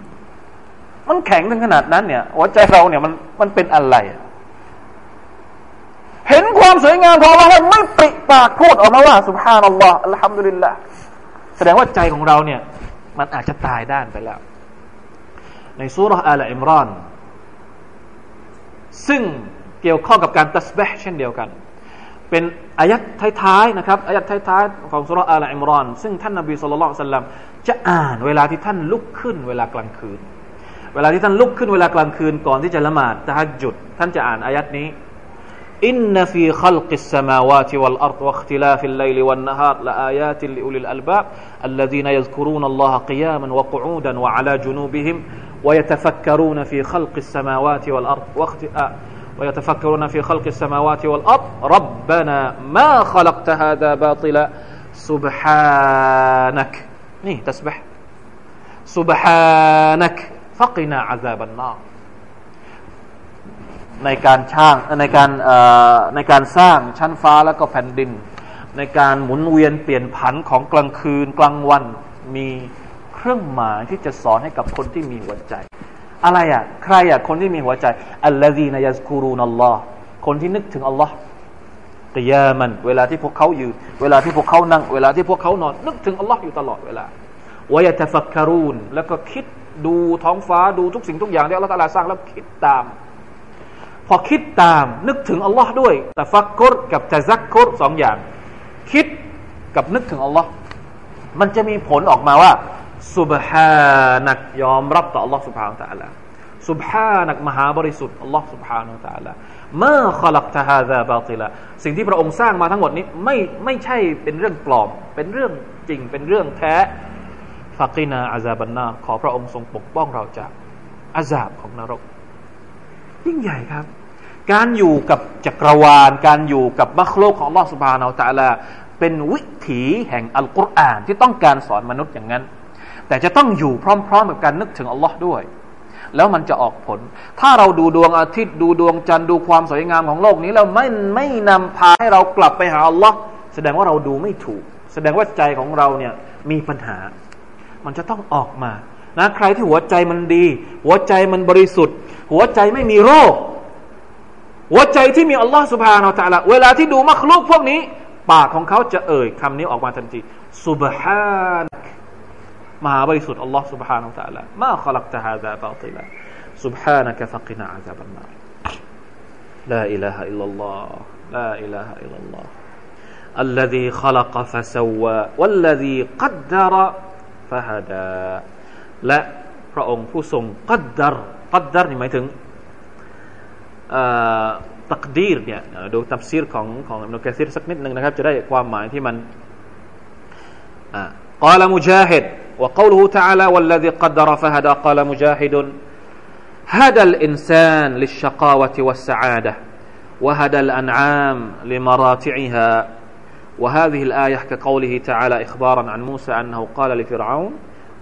ๆ มันแข็งถึงขนาดนั้นเนี่ย หัวใจเราเนี่ยมันมันเป็นอะไร เห็นความสวยงามของเราไม่ปริปากพูดออกมาว่าสุบฮานัลลอฮ์อัลฮัมดุลิลละแสดงว่าใจของเราเนี่ย มันอาจจะตายด้านไปแล้ว ในสุรอัลอิมรอน ซึ่ง เกี่ยวข้องกับการตัสบห์เช่นเดียวกัน เป็นอายัดท้ายๆนะครับอายัดท้ายๆของสุรอัลอิมรอน ซึ่งท่านนบีสุลต่านสัลลัมจะอ่านเวลาที่ท่านลุกขึ้นเวลากลางคืน เวลาที่ท่านลุกขึ้นเวลากลางคืนก่อนที่จะละหมาดตะฮัจจุดท่านจะอ่านอายัดนี้ إن في خلق السماوات والأرض واختلاف الليل والنهار لآيات لأولي الألباب الذين يذكرون الله قياما وقعودا وعلى جنوبهم ويتفكرون في خلق السماوات والأرض واخت... آه ويتفكرون في خلق السماوات والأرض ربنا ما خلقت هذا باطلا سبحانك نيه تسبح سبحانك فقنا عذاب النار ในการช่างในการในการสร้างชั้นฟ้าแล้วก็แผ่นดิน ในการหมุนเวียนเปลี่ยนผันของกลางคืนกลางวันมีเครื่องหมายที่จะสอนให้กับคนที่มีหัวใจ อะไรอะ ใครอะ คนที่มีหัวใจอัลลอฮีนายสกูรูนัลลอฮ์คนที่นึกถึงอัลลอฮ์กิยามันเวลาที่พวกเขายืนเวลาที่พวกเขานั่ง เวลาที่พวกเขานอน นึกถึงอัลลอฮ์อยู่ตลอดเวลาวายตฟักการูนแล้วก็คิดดูท้องฟ้าดูทุกสิ่งทุกอย่างที่อัลลอฮ์ตาลาสร้างแล้วคิดตาม พอคิดตามนึกถึงอัลลอฮ์ด้วยแต่ฟักกุรกับจะซักกุรสองอย่าง คิดกับนึกถึงอัลลอฮ์มันจะมีผลออกมาว่า สุบฮานักยอมรับต่ออัลลอฮ์สุบฮานะตะละสุบฮานักมหาบริสุทธิ์อัลลอฮ์สุบฮานะตะละมาขลักตะฮาซาบาติละสิ่งที่พระองค์สร้างมาทั้งหมดนี้ไม่ไม่ใช่เป็นเรื่องปลอม เป็นเรื่องจริงเป็นเรื่องแท้ฟักินาอาซาบันนาขอพระองค์ทรงปกป้องเราจากอาซาบของนรก ยิ่งใหญ่ครับ การอยู่กับจักรวาล การอยู่กับมัคโลกของลอสุบานาอัลตะลาเป็นวิถีแห่งอัลกุรอานที่ต้องการสอนมนุษย์อย่างนั้น แต่จะต้องอยู่พร้อม ๆ กับการนึกถึงอัลลอฮ์ด้วย แล้วมันจะออกผล ถ้าเราดูดวงอาทิตย์ดูดวงจันทร์ดูความสวยงามของโลกนี้เราไม่ไม่นำพาให้เรากลับไปหาอัลลอฮ์แสดงว่าเราดูไม่ถูก แสดงว่าใจของเราเนี่ยมีปัญหา มันจะต้องออกมานะใครที่หัวใจมันดี หัวใจมันบริสุทธิ์ หัวใจไม่มีโรค หัวใจที่มีอัลลอฮ์สุบฮานาอัลลอฮเวลาที่ดูมักลุกพวกนี้ ปากของเขาจะเอ่ยคำนี้ออกมาทันทีสุบฮาน มหาบริสุทธิ์อัลลอฮ์ سبحانه และ تعالى มาขลักตะฮาซาบาติละ سبحانك فقنا عذاب النار لا إله إلا الله لا إله إلا الله الذي خلق فسوى والذي قدر فهدى และพระองค์ผู้ทรงกัดดารกัดดารนี่หมายถึงตักดีรเนี่ยดูตัฟซีรของของอิบนุกะซีรสักนิดหนึ่งนะครับจะได้ความหมายที่มัน قال مجاهد وقوله تعالى والذي قدر فهدى قال مجاهد هدى الإنسان للشقاوة والسعادة وهدى الأنعام لمراتعها وهذه الآية كقوله تعالى إخبارا عن موسى أنه قال لفرعون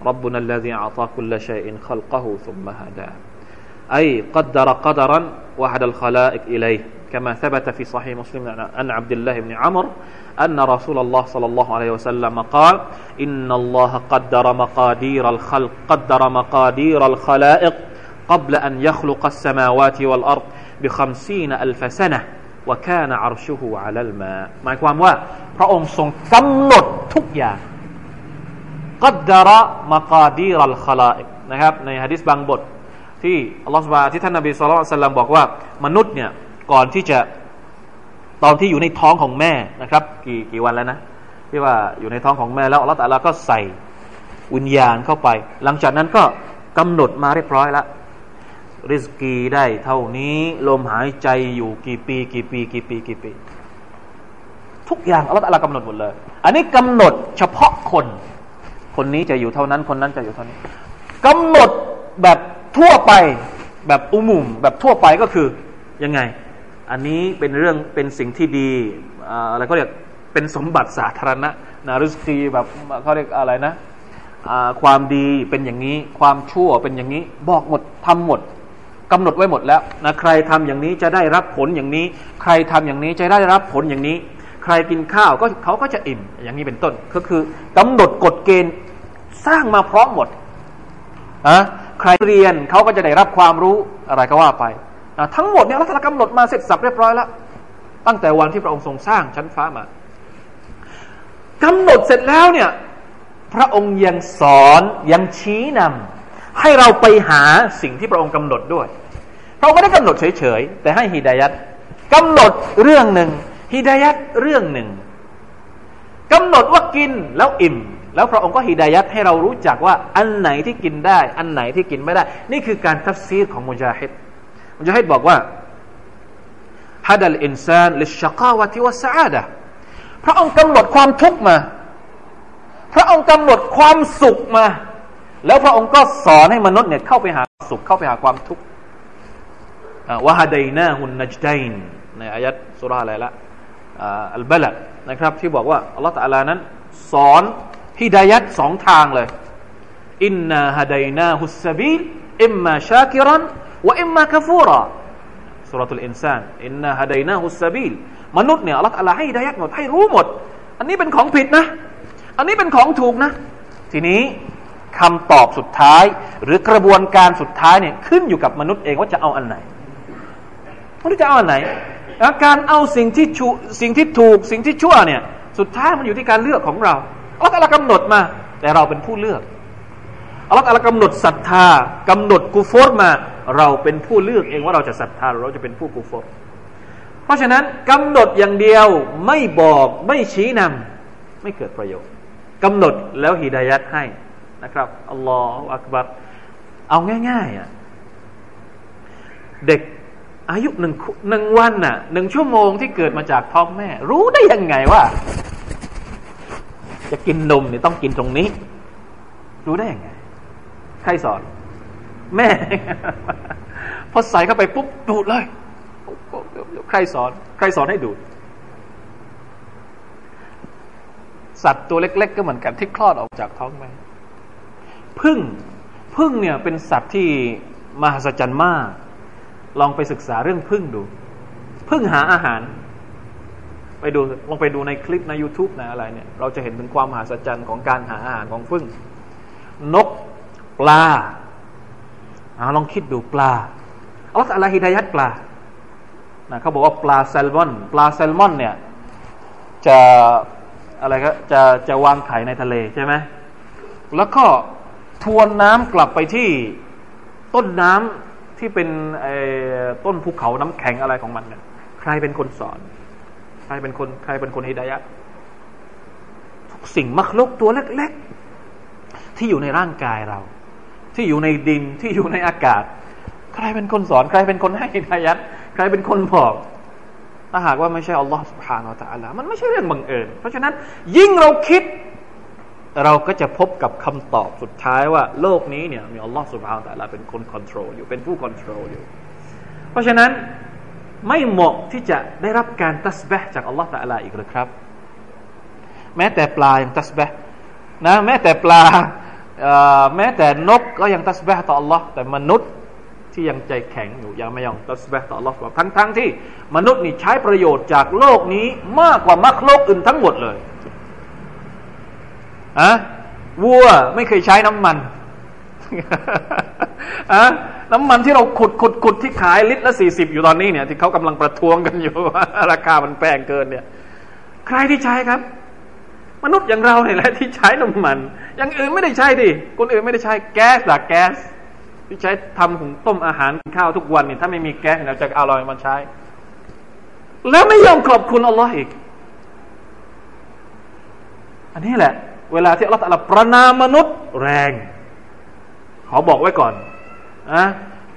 ربنا الذي أعطى كل شيء خلقه ثم هداه أي قدر قدرا وهدى الخلائق إليه. كما ثبت في صحيح مسلم عن عبد الله بن عمرو أن رسول الله صلى الله عليه وسلم قال إن الله قدر مقادير الخلق قدر مقادير الخلائق قبل أن يخلق السماوات والأرض بخمسين ألف سنة وكان عرشه على الماء หมายความว่าพระองค์ทรงกำหนดทุกอย่างกัดดาระมากาดีรัลคลาอิกนะครับในฮะดิษบางบทที่อัลลอฮฺสุบานที่ท่านนบีสุลต่านบอกว่ามนุษย์เนี่ย ก่อนที่จะตอนที่อยู่ในท้องของแม่นะครับ กี่กี่วันแล้วนะที่ว่าอยู่ในท้องของแม่แล้วอัลลอฮฺตะลาก็ใส่วิญญาณเข้าไป หลังจากนั้นก็กำหนดมาเรียบร้อยแล้วริสกีได้เท่านี้ลมหายใจอยู่กี่ปี กี่ปี กี่ปี กี่ปี ทุกอย่างอัลลอฮฺตะลากำหนดหมดเลย อันนี้กำหนดเฉพาะคน คนนี้จะอยู่เท่านั้นคนนั้นจะอยู่เท่านี้กำหนดแบบทั่วไปแบบอุมุมแบบทั่วไปก็คือยังไง อันนี้เป็นเรื่องเป็นสิ่งที่ดีอะไรเขาเรียกเป็นสมบัติสาธารณะนารุสกีแบบเขาเรียกอะไรนะความดีเป็นอย่างนี้ ความชั่วเป็นอย่างนี้ บอกหมดทำหมดกำหนดไว้หมดแล้วนะใครทำอย่างนี้จะได้รับผลอย่างนี้ ใครทำอย่างนี้จะได้รับผลอย่างนี้ ใครกินข้าวก็เขาก็จะอิ่มอย่างนี้เป็นต้น ก็คือกำหนดกฎเกณฑ์สร้างมาพร้อมหมดอะใครเรียนเขาก็จะได้รับความรู้อะไรก็ว่าไป ทั้งหมดเนี่ยรัฐธรรมกำหนดมาเสร็จสับเรียบร้อยแล้วตั้งแต่วันที่พระองค์ทรงสร้างชั้นฟ้ามากำหนดเสร็จแล้วเนี่ยพระองค์ยังสอนยังชี้นำให้เราไปหาสิ่งที่พระองค์กำหนดด้วยพระองค์ไม่ได้กำหนดเฉยๆแต่ให้ฮิดายัดกำหนดเรื่องหนึ่งฮิดายัดเรื่องหนึ่งกำหนดว่ากินแล้วอิ่ม แล้วพระองค์ก็ฮิดายัดให้เรารู้จักว่าอันไหนที่กินได้ อันไหนที่กินไม่ได้ นี่คือการทัฟซีรของมุจาฮิด มุจาฮิดบอกว่าฮัดัลอินซานลิชกาวะติวะสอาดะพระองค์กำหนดความทุกข์มา พระองค์กำหนดความสุขมา แล้วพระองค์ก็สอนให้มนุษย์เนี่ยเข้าไปหาสุขเข้าไปหาความทุกข์วะฮัดัยนาฮุนนัจดัยนในอายัดสุราอะไรละอัลบลัดนะครับ ที่บอกว่าอัลลอฮฺตะลานั้น สอนฮิดายัดสองทางเลยอินนาฮัดัยนาฮุสบีลอิมมาชาคิรัน ว่าอิมมาคฟูรอสุรทูลอินซานอินนาฮะดัยนาฮุสบีลมนุษย์เนี่ยอัลลอฮฺอะไรให้ดายัดหมดให้รู้หมด อันนี้เป็นของผิดนะ อันนี้เป็นของถูกนะ ทีนี้คำตอบสุดท้าย หรือกระบวนการสุดท้ายเนี่ยขึ้นอยู่กับมนุษย์เองว่าจะเอาอันไหนมนุษย์จะเอาอันไหนแล้วการเอาสิ่งที่ชูสิ่งที่ถูกสิ่งที่ชั่วเนี่ยสุดท้ายมันอยู่ที่การเลือกของเราอัลลอฮฺกำหนดมา แต่เราเป็นผู้เลือกอัลลอฮฺกำหนดศรัทธากำหนดกุฟรมา เราเป็นผู้เลือกเองว่าเราจะศรัทธาหรือเราจะเป็นผู้กุฟรเพราะฉะนั้นกำหนดอย่างเดียวไม่บอกไม่ชี้นำไม่เกิดประโยชน์กำหนดแล้วฮิดายัดให้นะครับอัลลอฮฺอักบัรเอาง่ายๆอะเด็กอายุหนึ่งหนึ่งวันน่ะหนึ่งชั่วโมงที่เกิดมาจากท้องแม่ รู้ได้ยังไงว่า จะกินนมเนี่ยต้องกินตรงนี้ รู้ได้ยังไง ใครสอน แม่ พอใส่เข้าไปปุ๊บดูดเลย ใครสอน ใครสอนให้ดูด สัตว์ตัวเล็ก ๆ ก็เหมือนกันที่คลอดออกจากท้องแม่พึ่งพึ่งเนี่ยเป็นสัตว์ที่มหัศจรรย์มาก ลองไปศึกษาเรื่องพึ่งดู พึ่งหาอาหาร ไปดูลองไปดูในคลิปใน YouTube นะอะไรเนี่ย เราจะเห็นถึงความมหัศจรรย์ของการหาอาหารของพึ่ง นกปลา อาลองคิดดูปลาอัลลอฮฺอะไรฮิดายัดปลานะเขาบอกว่าปลาแซลมอนปลาแซลมอนเนี่ยจะอะไรก็จะจะวางไข่ในทะเลใช่ไหมแล้วก็ทวนน้ำกลับไปที่ต้นน้ำที่เป็นต้นภูเขาน้ำแข็งอะไรของมันเนี่ยใครเป็นคนสอน ใครเป็นคนใครเป็นคนฮิดายะทุกสิ่งมักลกตัวเล็ก ๆ ที่อยู่ในร่างกายเรา ที่อยู่ในดินที่อยู่ในอากาศ ใครเป็นคนสอนใครเป็นคนให้ฮิดายัดใครเป็นคนบอกถ้าหากว่าไม่ใช่อัลลอฮฺสุบฮานาอัลลอฮฺมันไม่ใช่เรื่องบังเอิญเพราะฉะนั้น ยิ่งเราคิด เราก็จะพบกับคำตอบสุดท้ายว่า โลกนี้เนี่ยมีอัลลอฮฺสุบฮานาอัลลอฮฺเป็นคนควบคุมอยู่เป็นผู้ควบคุมอยู่ เพราะฉะนั้นไม่เหมาะที่จะได้รับการตัสบะจากอัลลอฮฺตะลาอีกหรือครับ แม้แต่ปลายังตัสบะนะแม้แต่ปลา แม้แต่นกก็ยังตัสบะต่ออัลลอฮ์แต่มนุษย์ที่ยังใจแข็งอยู่ยังไม่ยอมตัสบะต่ออัลลอฮ์ทั้งทั้งที่มนุษย์นี่ใช้ประโยชน์จากโลกนี้มากกว่ามักโลกอื่นทั้งหมดเลยอะวัวไม่เคยใช้น้ำมันอะน้ำมันที่เราขุดขุดขุดที่ขายลิตรละสี่สิบอยู่ตอนนี้เนี่ยที่เขากำลังประท้วงกันอยู่ราคามันแพงเกินเนี่ย ใครที่ใช้ครับ มนุษย์อย่างเราเนี่ยแหละที่ใช้น้ำมัน อย่างอื่นไม่ได้ใช้ดิคนอื่นไม่ได้ใช้แก๊สหลักแก๊ส ที่ใช้ทำหุงต้มอาหารข้าวทุกวันเนี่ยถ้าไม่มีแก๊สเราจะเอาอะไรมาใช้ แล้วไม่ยอมขอบคุณอัลลอฮ์อีก อันนี้แหละ เวลาที่อัลลอฮฺประนามมนุษย์แรงขอบอกไว้ก่อนอะ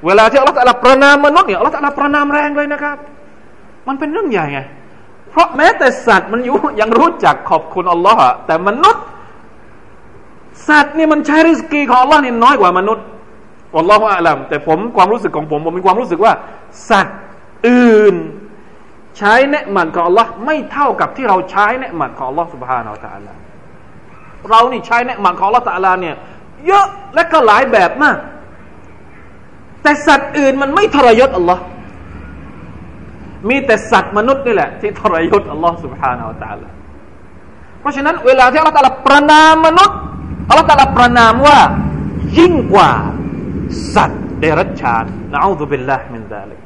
เวลาที่อัลลอฮฺประนามมนุษย์เนี่ยอัลลอฮฺประนามแรงเลยนะครับ มันเป็นเรื่องใหญ่ไง เพราะแม้แต่สัตว์มันอยู่ยังรู้จักขอบคุณอัลลอฮ์แต่มนุษย์ สัตว์นี่มันใช้ริสกีของอัลลอฮ์นี่น้อยกว่ามนุษย์อัลลอฮฺอัลลัมแต่ผมความรู้สึกของผมผมมีความรู้สึกว่า สัตว์อื่น ใช้เนืหมันของอัลลอฮ์ไม่เท่ากับที่เราใช้เนืหมันของอัลลอฮ์สุบฮานาอัลลอฮ์เรานี่ใช้เนืหมันของอัลลอฮ์ตะลาเนี่ยเยอะและก็หลายแบบมาก แต่สัตว์อื่นมันไม่ทรยศอัลลอฮ์ มีแต่สัตว์มนุษย์นี่แหละ ที่ทรยศอัลลอฮ์ سبحانه และ تعالى เพราะฉะนั้นเวลาที่อัลลอฮ์ตะลาประนามมนุษย์อัลลอฮ์ตะลาประนามว่า ยิ่งกว่า สัตว์เดรัจฉานนะอูซุบิลลาฮ์มินซาลิก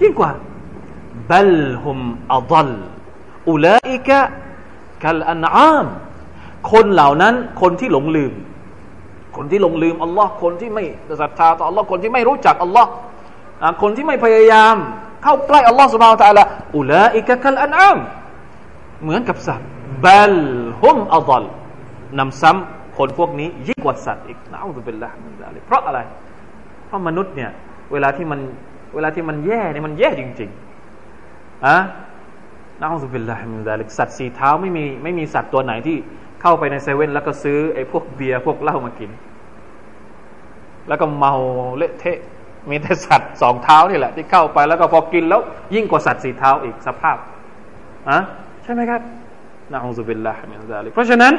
ยิ่งกว่าบัลฮุมอัลลอุลาอิกะกัลอันอามคนเหล่านั้น คนที่หลงลืมคนที่ลงลืมอัลลอฮ์คนที่ไม่ศรัทธาต่ออัลลอฮ์คนที่ไม่รู้จักอัลลอฮ์คนที่ไม่พยายาม เข้าใกล้อัลลอฮ์สุบฮาวตะละอุลาอิกะคัลอันอามเหมือนกับสัตว์บัลฮุมอัลลนำซ้ำคนพวกนี้ยิ่งกว่าสัตว์อีกนะอุบิลละมินซาลิเพราะอะไร เพราะมนุษย์เนี่ย เวลาที่มันเวลาที่มันแย่เนี่ยมันแย่จริงๆอะ نعوذ بالله من ذلك สัตว์สี่เท้าไม่มีไม่มีสัตว์ตัวไหนที่เข้าไปในเซเว่นแล้วก็ซื้อไอ้พวกเบียร์พวกเหล้ามากิน แล้วก็เมาเละเทะ มีแต่สัตว์สองเท้านี่แหละ ที่เข้าไปแล้วก็พอกินแล้ว ยิ่งกว่าสัตว์สี่เท้าอีกสภาพอะใช่ไหมครับنعوذ بالله من ذلك เพราะฉะนั้น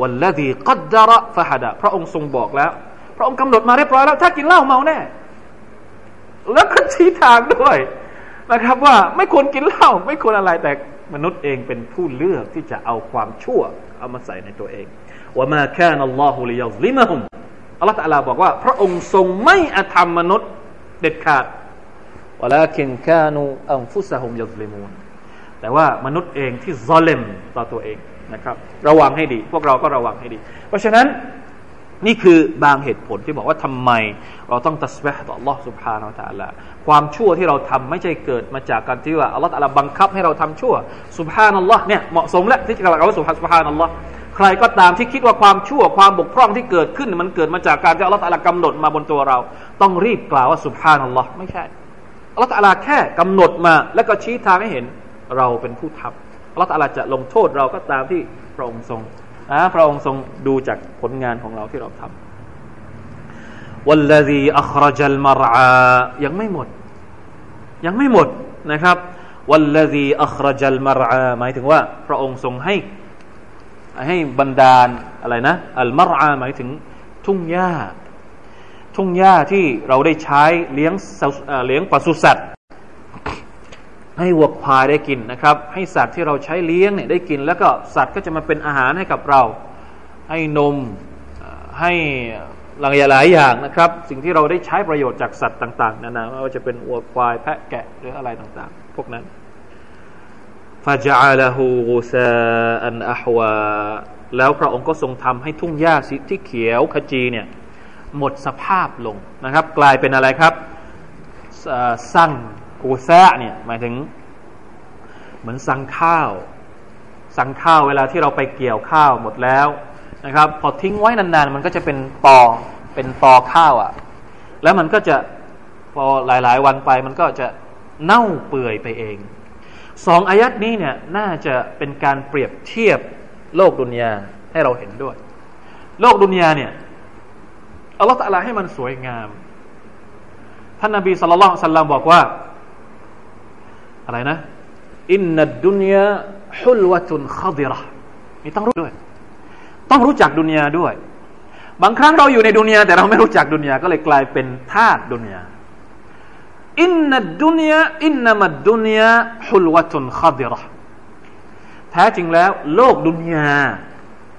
วัลลดีกัดดาระฟะฮดะพระองค์ทรงบอกแล้ว พระองค์กำหนดมาเรียบร้อยแล้ว ถ้ากินเหล้าเมาแน่ แล้วก็ชี้ทางด้วยนะครับว่าไม่ควรกินเหล้าไม่ควรอะไรแต่มนุษย์เองเป็นผู้เลือกที่จะเอาความชั่ว เอามาใส่ในตัวเองว่ามาแค่นัลลอฮุลิยัลลิมะฮุม อัลลอฮฺตะลาบอกว่า พระองค์ทรงไม่อธรรมมนุษย์เด็ดขาดวลาคินคานูอัมฟุสะฮุมยัลลิมูนแต่ว่ามนุษย์เองที่ซอเลมต่อตัวเองนะครับ ระวังให้ดี พวกเราก็ระวังให้ดี เพราะฉะนั้นนี่คือบางเหตุผลที่บอกว่าทำไม เราต้องตัสบะต่อ Allah سبحانه และ تعالى ความชั่วที่เราทำไม่ใช่เกิดมาจากการที่ว่าอัลลอฮฺตะลาบังคับให้เราทำชั่วสุบฮานัลลอฮ์เนี่ยเหมาะสมแล้วที่จะกล่าวว่าสุบฮานัลลอฮ์ ใครก็ตามที่คิดว่าความชั่วความบกพร่องที่เกิดขึ้น มันเกิดมาจากการที่อัลลอฮฺตะลากำหนดมาบนตัวเรา ต้องรีบกล่าวว่าสุบฮานัลลอฮ์ไม่ใช่อัลลอฮฺตะลาแค่กำหนดมาแล้วก็ชี้ทางให้เห็นเราเป็นผู้ทำอัลลอฮฺตะลาจะลงโทษเราก็ตามที่พระองค์ทรงนะพระองค์ทรงดูจากผลงานของเราที่เราทำวัลลดีอัครจัลมารอายังไม่หมด ยังไม่หมดนะครับวัลลดีอัครจัลมารอาหมายถึงว่า พระองค์ทรงให้ ให้บรรดาลอะไรนะอัลมารอาหมายถึงทุ่งหญ้า ทุ่งหญ้าที่เราได้ใช้เลี้ยงเลี้ยงปศุสัตว์ ให้วัวควายได้กินนะครับ ให้สัตว์ที่เราใช้เลี้ยงเนี่ยได้กิน แล้วก็สัตว์ก็จะมาเป็นอาหารให้กับเรา ให้นมให้หลังหลายอย่างนะครับ สิ่งที่เราได้ใช้ประโยชน์จากสัตว์ต่าง ๆนานาไม่ว่าจะเป็นวัวควายแพะแกะหรืออะไรต่างๆ พวกนั้น ฟาจาลาหูกูซาอันอัวาแล้วพระองค์ก็ทรงทำให้ทุ่งหญ้าสีที่เขียวขจีเนี่ยหมดสภาพลงนะครับ กลายเป็นอะไรครับสั่งกูแซะเนี่ยหมายถึง เหมือนสั่งข้าว สั่งข้าวเวลาที่เราไปเกี่ยวข้าวหมดแล้วนะครับ พอทิ้งไว้นานๆ มันก็จะเป็นตอเป็นตอข้าวอะ่ะ แล้วมันก็จะพอหลายๆ วันไปมันก็จะเน่าเปื่อยไปเอง สองอายัดนี้เนี่ยน่าจะเป็นการเปรียบเทียบโลกดุนยาให้เราเห็นด้วย โลกดุนยาเนี่ยอัลลอฮฺตะลาให้มันสวยงาม ท่านนบีสุลต่านสัลลัมบอกว่า อะไรนะ อินนัดดุนยาฮุลวะตุนขดิระนี่ต้องรู้ด้วย ต้องรู้จักดุนยาด้วย บางครั้งเราอยู่ในดุนยาแต่เราไม่รู้จักดุนยาก็เลยกลายเป็นทาสดุนยา อินนัดดุนยาอินนามัดดุนยาฮุลวะตุนขดิระแท้จริงแล้ว โลกดุนยา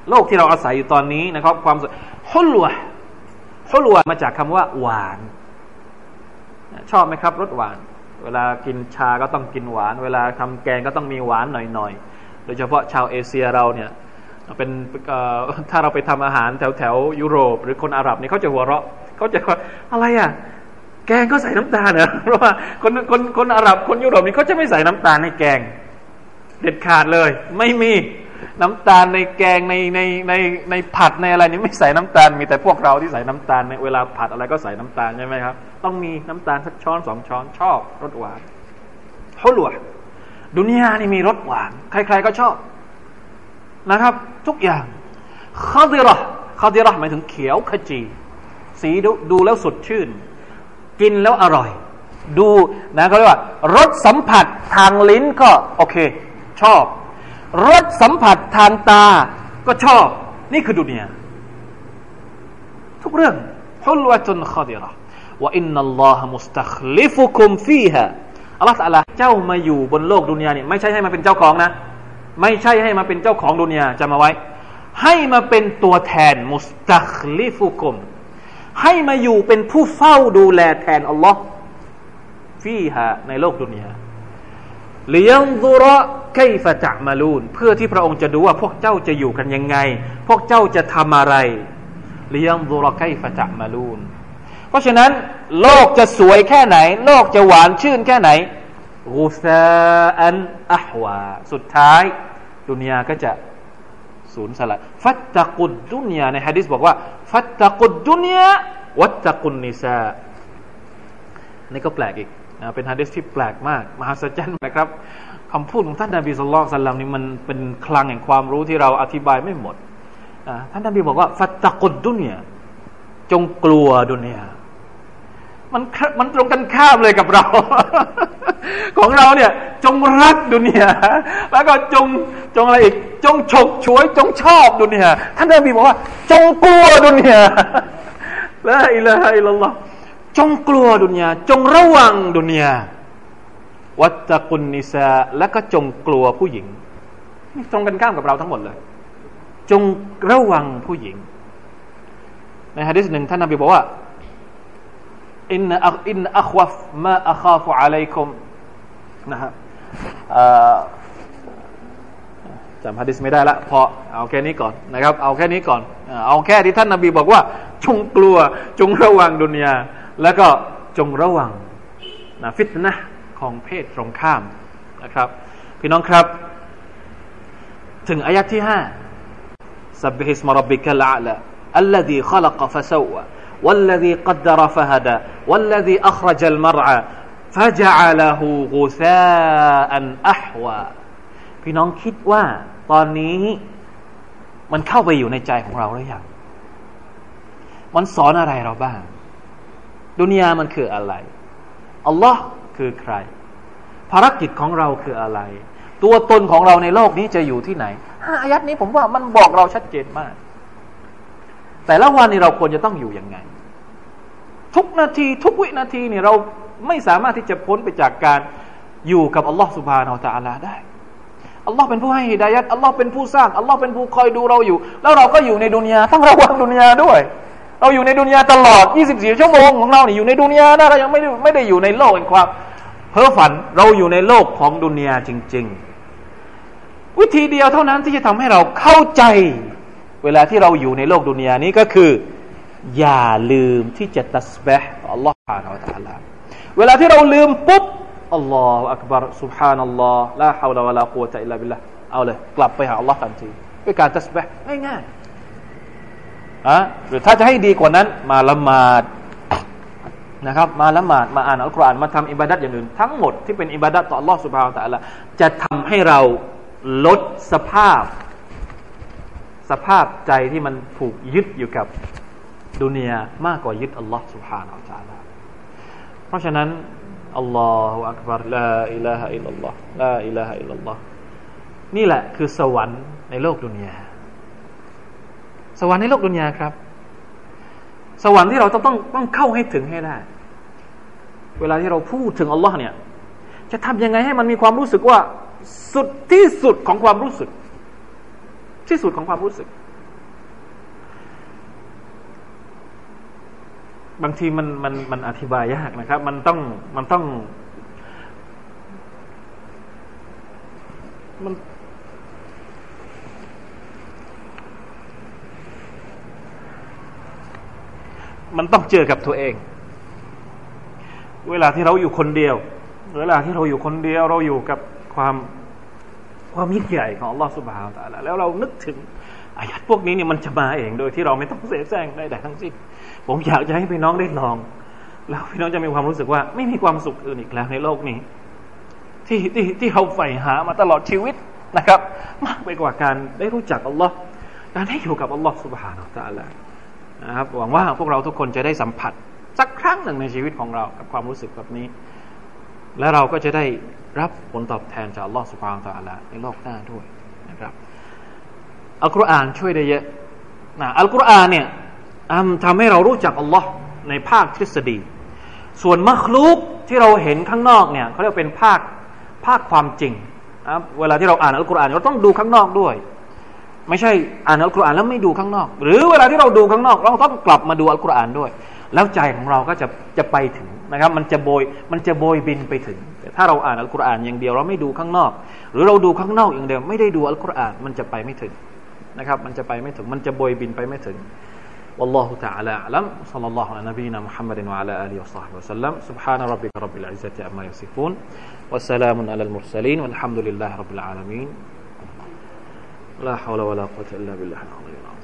โลกที่เราอาศัยอยู่ตอนนี้นะครับ ความฮุลวะฮุลวะมาจากคำว่า หวาน ชอบไหมครับรสหวาน เวลากินชาก็ต้องกินหวาน เวลาทำแกงก็ต้องมีหวานหน่อยๆ โดยเฉพาะชาวเอเชียเราเนี่ยเป็นถ้าเราไปทำอาหารแถวแถวยุโรป หรือคนอาหรับนี่เขาจะหัวเราะเขาจะอะไรอะ แกงก็ใส่น้ำตาลเหรอเพราะว่าคนคนคนอาหรับคนยุโรปนี่เขาจะไม่ใส่น้ำตาลในแกง เด็ดขาดเลย ไม่มีน้ำตาลในแกงในในในในผัดในอะไรนี่ไม่ใส่น้ำตาล มีแต่พวกเราที่ใส่น้ำตาลในเวลาผัดอะไรก็ใส่น้ำตาลใช่ไหมครับ ต้องมีน้ำตาลสักช้อนสองช้อนชอบรสหวานเขาหลวดุนยานี่มีรสหวาน ใคร ๆก็ชอบนะครับ ทุกอย่างคาดิระคาดิระหมายถึงเขียวขจี สีดูดูแล้วสดชื่น กินแล้วอร่อย ดูนะเขาเรียกว่ารสสัมผัสทางลิ้นก็โอเค ชอบรสสัมผัสทางตาก็ชอบ นี่คือดุนยาทุกเรื่องฮุลวะตุนขดิระว่าอินนัลลอฮมุสตัคลิฟุคุมฟีฮะอัลลอฮฺสัลลเจ้ามาอยู่บนโลกดุนยาเนี่ยไม่ใช่ให้มาเป็นเจ้าของนะ ไม่ใช่ให้มาเป็นเจ้าของดุนยาจำมาไว้ ให้มาเป็นตัวแทนมุสตัคลิฟุคุม ให้มาอยู่เป็นผู้เฝ้าดูแลแทนอัลลอฮ์ฟีฮะในโลกดุนยาเลี้ยงดุระไกฟะจัมาลูน เพื่อที่พระองค์จะดูว่าพวกเจ้าจะอยู่กันยังไง พวกเจ้าจะทำอะไรเลี้ยงดุระไกฟะจัมาลูน เพราะฉะนั้น โลกจะสวยแค่ไหน โลกจะหวานชื่นแค่ไหนกูซาอันอัฮวาสุดท้าย ดุนยาก็จะสูญสละฟัตตะกุดดุนยาในฮะดิษบอกว่า ฟัตตะกุดดุนยาวัตตะกุนนิซานี่ก็แปลกอีกนะเป็นฮะดิษที่แปลกมาก มหัศจรรย์นะครับคำพูดของท่านนบีสุลต่านสัลลัมนี่มันเป็นคลังแห่งความรู้ที่เราอธิบายไม่หมดท่านนบีบอกว่า ฟัตตะกุดดุนยาจงกลัวดุนยา มันมันตรงกันข้ามเลยกับเรา ของเราเนี่ย จงรักดุนยาแล้วก็จงจงอะไรอีก จงฉกฉวย จงชอบดุนยาท่านนบีบอกว่า จงกลัวดุนยาละอิละฮะอิลลัลอฮจงกลัวดุนยาจงระวังดุนยาวัตกุนนิซาและก็จงกลัวผู้หญิงนี่ตรงกันข้ามกับเราทั้งหมดเลย จงระวังผู้หญิง ในฮะดิษหนึ่งท่านนบีบอกว่า إن إن أخوف ما أخاف عليكم นะฮะจำฮะดิษไม่ได้ละพอเอาแค่นี้ก่อนนะครับ เอาแค่นี้ก่อน เอาแค่ที่ท่านนบีบอกว่า จงกลัวจงระวังดุนยา แล้วก็จงระวังนะฟิตนะของเพศตรงข้ามนะครับ พี่น้องครับ ถึงอายะที่ห้าสับบิฮิสมารบิกะละละอัลลดีขลักฟะซวะ والذي قدر فهدى والذي أخرج المرعى فجعله غثاء أحوى พี่น้องคิดว่า ตอนนี้มันเข้าไปอยู่ในใจของเราหรือยังมันสอนอะไรเราบ้าง ดุนยามันคืออะไรอัลลอฮ์คือใคร ภารกิจของเราคืออะไร ตัวตนของเราในโลกนี้จะอยู่ที่ไหนอายัดนี้ผมว่ามันบอกเราชัดเจนมาก แต่ละวันนี้เราควรจะต้องอยู่ยังไง ทุกนาที ทุกวินาทีเนี่ยเราไม่สามารถที่จะพ้นไปจากการอยู่กับอัลลอฮ์สุบฮานาอัลตะอาลาได้อัลลอฮ์เป็นผู้ให้ฮิดายัดอัลลอฮ์เป็นผู้สร้างอัลลอฮ์เป็นผู้คอยดูเราอยู่ แล้วเราก็อยู่ในดุนยาต้องระวังดุนยาด้วย เราอยู่ในดุนยาตลอด 24 ชั่วโมงของเราเนี่ยอยู่ในดุนยานะเรายังไม่ได้ไม่ได้อยู่ในโลกแห่งความเพ้อฝันเราอยู่ในโลกของดุนยาจริง ๆ วิธีเดียวเท่านั้นที่จะทำให้เราเข้าใจ เวลาที่เราอยู่ในโลกดุนยานี้ก็คือ อย่าลืมที่จะตัสบะอัลลอฮฺผ่านอัลลอฮฺเวลาที่เราลืมปุ๊บอัลลอฮฺอักบาร์สุบฮานัลลอฮฺลาฮาวลาวะลากูตะอิลลาบิลละเอาเลย กลับไปหาอัลลอฮฺทันทีด้วยการตัสบะง่ายๆอะหรือถ้าจะให้ดีกว่านั้น มาละหมาดนะครับ มาละหมาดมาอ่านอัลกุรอานมาทำอิบาดัตอย่างอื่นทั้งหมดที่เป็นอิบาดัตต่ออัลลอฮฺ سبحانه وتعالى จะทำให้เราลดสภาพ สภาพใจที่มันผูกยึดอยู่กับ ดุนยามากกว่ายึดอัลลอฮ์ سبحانه และ تعالى เพราะฉะนั้นอัลลอฮฺอักบารลาอิลาฮะอิลลัลลอฮ์ลาอิลาฮะอิลลัลลอฮ์นี่แหละคือสวรรค์ในโลกดุนยา สวรรค์ในโลกดุนยาครับ สวรรค์ที่เราต้องต้องต้องเข้าให้ถึงให้ได้ เวลาที่เราพูดถึงอัลลอฮ์เนี่ย จะทำยังไงให้มันมีความรู้สึกว่า สุดที่สุดของความรู้สึก ที่สุดของความรู้สึก บางทีมันมันมันอธิบายยากนะครับ มันต้องมันต้อง มัน มันต้องเจอกับตัวเอง เวลาที่เราอยู่คนเดียว เวลาที่เราอยู่คนเดียว เราอยู่กับความความยิ่งใหญ่ของอัลลอฮฺสุบฮานตะลาแล้วเรานึกถึงอายัดพวกนี้เนี่ยมันจะมาเองโดยที่เราไม่ต้องเสแสร้งได้แต่ทั้งสิ้น ผมอยากจะให้พี่น้องได้ลอง แล้วพี่น้องจะมีความรู้สึกว่า ไม่มีความสุขอื่นอีกแล้วในโลกนี้ ที่ที่ที่เราใฝ่หามาตลอดชีวิตนะครับ มากไปกว่าการได้รู้จักอัลลอฮ์การได้อยู่กับอัลลอฮ์สุบฮานาอัลลอฮ์นะครับหวังว่าพวกเราทุกคนจะได้สัมผัส สักครั้งหนึ่งในชีวิตของเรากับความรู้สึกแบบนี้ และเราก็จะได้รับผลตอบแทนจากอัลลอฮ์สุบฮานาอัลลอฮ์ในโลกหน้าด้วยนะครับอัลกุรอานช่วยได้เยอะนะอัลกุรอานเนี่ย ทำให้เรารู้จักอัลลอฮ์ในภาคทฤษฎี ส่วนมัคลูกที่เราเห็นข้างนอกเนี่ยเขาเรียกเป็นภาคภาคความจริงนะเวลาที่เราอ่านอัลกุรอานเราต้องดูข้างนอกด้วย ไม่ใช่อ่านอัลกุรอานแล้วไม่ดูข้างนอก หรือเวลาที่เราดูข้างนอก เราต้องกลับมาดูอัลกุรอานด้วย แล้วใจของเราก็จะจะไปถึงนะครับ มันจะโบยมันจะโบยบินไปถึง แต่ถ้าเราอ่านอัลกุรอานอย่างเดียวเราไม่ดูข้างนอก หรือเราดูข้างนอกอย่างเดียวไม่ได้ดูอัลกุรอานมันจะไปไม่ถึงนะครับ มันจะไปไม่ถึงมันจะโบยบินไปไม่ถึง والله تعالى أعلم. صلى الله على نبينا محمد وعلى آله وصحبه وسلم. سبحان ربك رب العزة عما يصفون وسلام على المرسلين والحمد لله رب العالمين. لا حول ولا قوة إلا بالله العظيم.